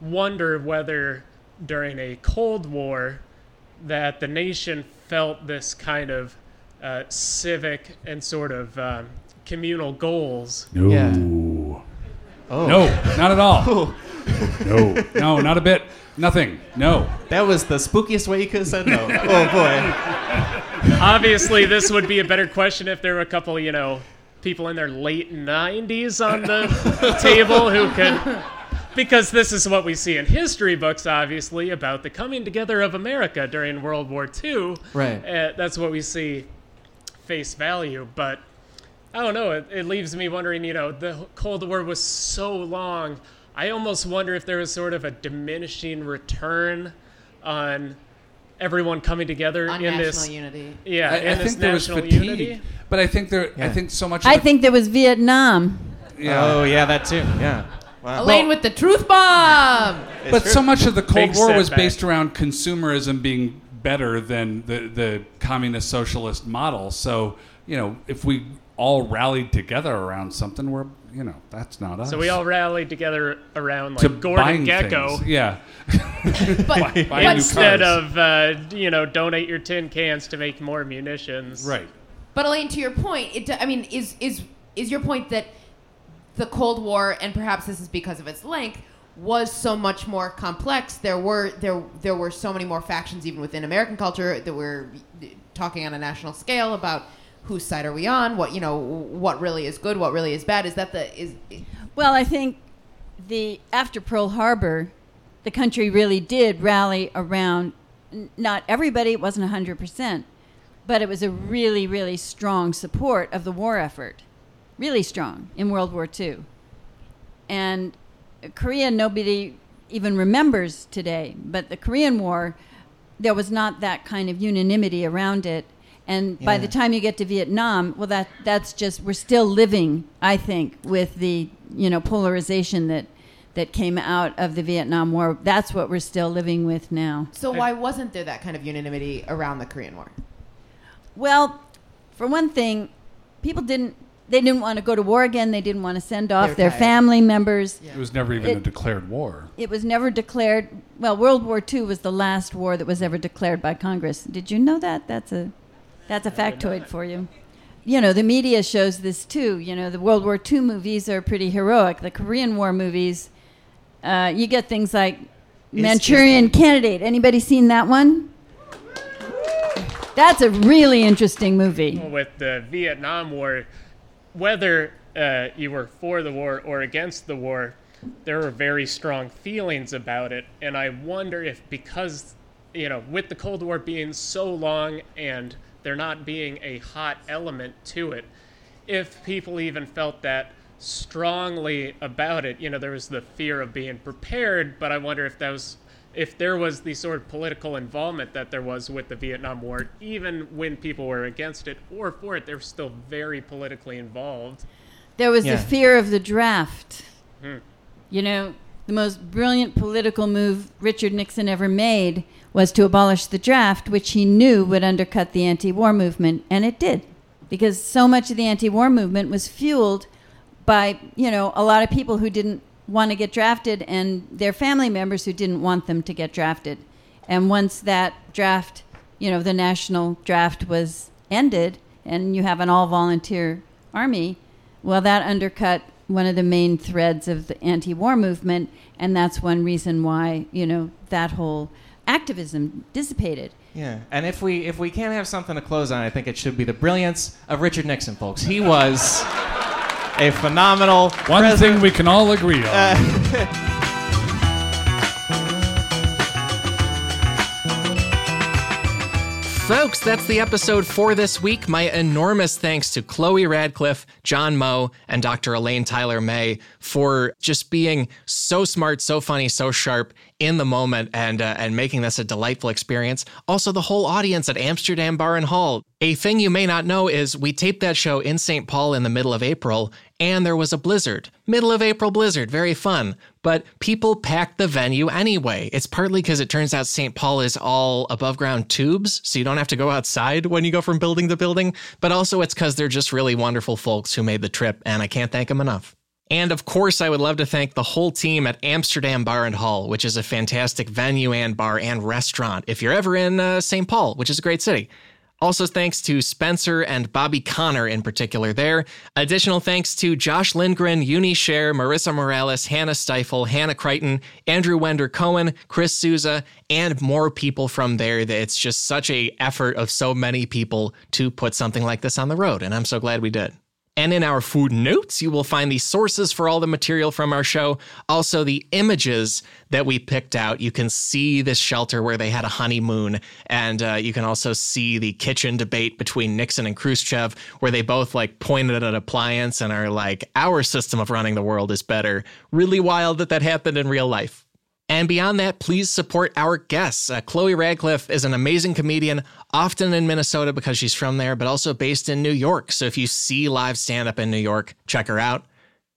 wonder whether during a Cold War that the nation felt this kind of uh, civic and sort of um, communal goals. No. Yeah. Oh. No, not at all. no, no, not a bit. Nothing. No. That was the spookiest way you could have said no. oh boy. Obviously, this would be a better question if there were a couple, you know, people in their late 90s on the table who could. Because this is what we see in history books, obviously, about the coming together of America during World War II. Right. Uh, that's what we see face value. But I don't know. It, it leaves me wondering, you know, the Cold War was so long. I almost wonder if there was sort of a diminishing return on everyone coming together On in national this unity. Yeah, I, in I this think there was national fatigue, unity. but I think there. I think so much. Of I the- think there was Vietnam. Yeah. Oh yeah, that too. Yeah. Wow. Elaine with the truth bomb. But so much of the Cold Big War was setback. based around consumerism being better than the, the communist socialist model. So, you know, if we all rallied together around something, we're, you know, that's not us. So we all rallied together around to like Gordon Gekko. things. Yeah. But, Buying but Instead cars. of uh, you know donate your tin cans to make more munitions. Right. But Elaine, to your point, it, I mean, is is is your point that the Cold War, and perhaps this is because of its length, was so much more complex. There were there there were so many more factions even within American culture that were talking on a national scale about whose side are we on, what you know, what really is good, what really is bad. Is that the is Well, I think the after Pearl Harbor, the country really did rally around. Not everybody; it wasn't hundred percent, but it was a really, really strong support of the war effort, really strong in World War II. And Korea, nobody even remembers today, but the Korean War, there was not that kind of unanimity around it. And by the time you get to Vietnam, well, that that's just we're still living, I think, with the you know polarization that that came out of the Vietnam War. That's what we're still living with now. so? Why wasn't there that kind of unanimity around the Korean War? Well, for one thing, people didn't they didn't want to go to war again. They didn't want to send off their tired. family members. It was never even a declared war. It was never declared. Well, World War II was the last war that was ever declared by Congress. Did you know that? That's a that's a factoid for you. You know, the media shows this too. You know, the World War II movies are pretty heroic. The Korean War movies, uh, you get things like Manchurian Candidate. Anybody seen that one? That's a really interesting movie. with the Vietnam War, whether uh, you were for the war or against the war, there were very strong feelings about it. And I wonder if because, you know, with the Cold War being so long and there not being a hot element to it, if people even felt that strongly about it. You know, there was the fear of being prepared, but I wonder if that was if there was the sort of political involvement that there was with the Vietnam War, even when people were against it or for it, they were still very politically involved. There was Yeah. the fear of the draft. Hmm. You know, the most brilliant political move Richard Nixon ever made was to abolish the draft, which he knew would undercut the anti war movement, and it did. Because so much of the anti war movement was fueled by, you know, a lot of people who didn't want to get drafted and their family members who didn't want them to get drafted. And once that draft, you know, the national draft was ended and you have an all volunteer army, well, that undercut one of the main threads of the anti war movement. And that's one reason why, you know, that whole activism dissipated. Yeah, and if we if we can't have something to close on, I think it should be the brilliance of Richard Nixon, folks. He was a phenomenal One president. thing we can all agree on. Uh, Folks, that's the episode for this week. My enormous thanks to Chloe Radcliffe, John Moe, and Dr. Elaine Tyler May for just being so smart, so funny, so sharp in the moment and uh, and making this a delightful experience. Also, the whole audience at Amsterdam Bar and Hall. A thing you may not know is we taped that show in St. Paul in the middle of April, and there was a blizzard. Middle of April blizzard, very fun. But people packed the venue anyway. It's partly because it turns out St. Paul is all above ground tubes, so you don't have to go outside when you go from building to building. But also, it's because they're just really wonderful folks who made the trip, and I can't thank them enough. And of course, I would love to thank the whole team at Amsterdam Bar and Hall, which is a fantastic venue and bar and restaurant if you're ever in uh, St. Paul, which is a great city. Also, thanks to Spencer and Bobby Connor in particular there. Additional thanks to Josh Lindgren, Uni Share, Marissa Morales, Hannah Stifel, Hannah Crichton, Andrew Wender Cohen, Chris Souza, and more people from there. It's just such a effort of so many people to put something like this on the road, and I'm so glad we did. And in our footnotes, you will find the sources for all the material from our show, also the images that we picked out. You can see this shelter where they had a honeymoon, and uh, you can also see the kitchen debate between Nixon and Khrushchev, where they both like pointed at an appliance and are like, "Our system of running the world is better." Really wild that that happened in real life. And beyond that, please support our guests. Uh, Chloe Radcliffe is an amazing comedian, often in Minnesota because she's from there, but also based in New York. So if you see live stand up in New York, check her out.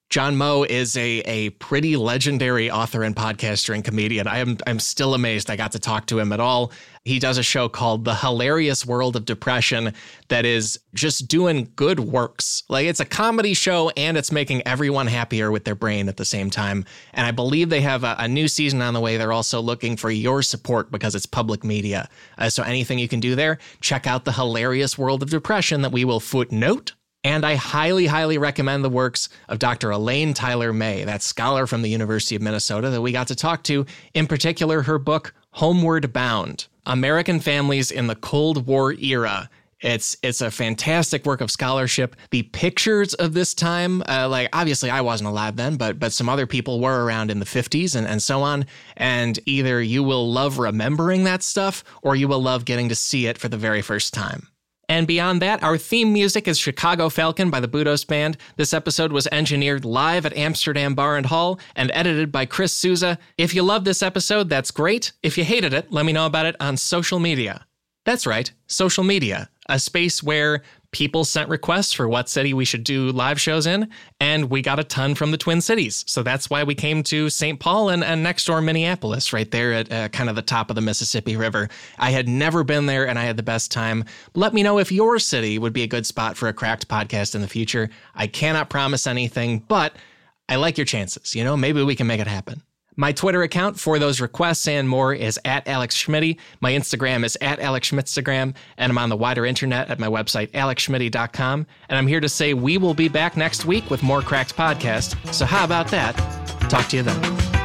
John Moe is a a pretty legendary author and podcaster and comedian. I am I'm still amazed I got to talk to him at all. He does a show called The Hilarious World of Depression that is just doing good works. Like it's a comedy show and it's making everyone happier with their brain at the same time. And I believe they have a, a new season on the way. They're also looking for your support because it's public media. Uh, so anything you can do there, check out The Hilarious World of Depression that we will footnote and I highly, highly recommend the works of Dr. Elaine Tyler May, that scholar from the University of Minnesota that we got to talk to, in particular, her book, Homeward Bound American Families in the Cold War Era. It's it's a fantastic work of scholarship. The pictures of this time, uh, like obviously I wasn't alive then, but but some other people were around in the 50s and, and so on. And either you will love remembering that stuff or you will love getting to see it for the very first time. And beyond that, our theme music is Chicago Falcon by the Budos Band. This episode was engineered live at Amsterdam Bar and Hall and edited by Chris Souza. If you love this episode, that's great. If you hated it, let me know about it on social media. That's right, social media, a space where people sent requests for what city we should do live shows in, and we got a ton from the Twin Cities. So that's why we came to St. Paul and, and next door Minneapolis, right there at uh, kind of the top of the Mississippi River. I had never been there and I had the best time. Let me know if your city would be a good spot for a cracked podcast in the future. I cannot promise anything, but I like your chances. You know, maybe we can make it happen. My Twitter account for those requests and more is at Alex Schmidty. My Instagram is at Alex Schmitzagram, and I'm on the wider internet at my website, alexschmidty.com. And I'm here to say we will be back next week with more Cracked Podcast. So how about that? Talk to you then.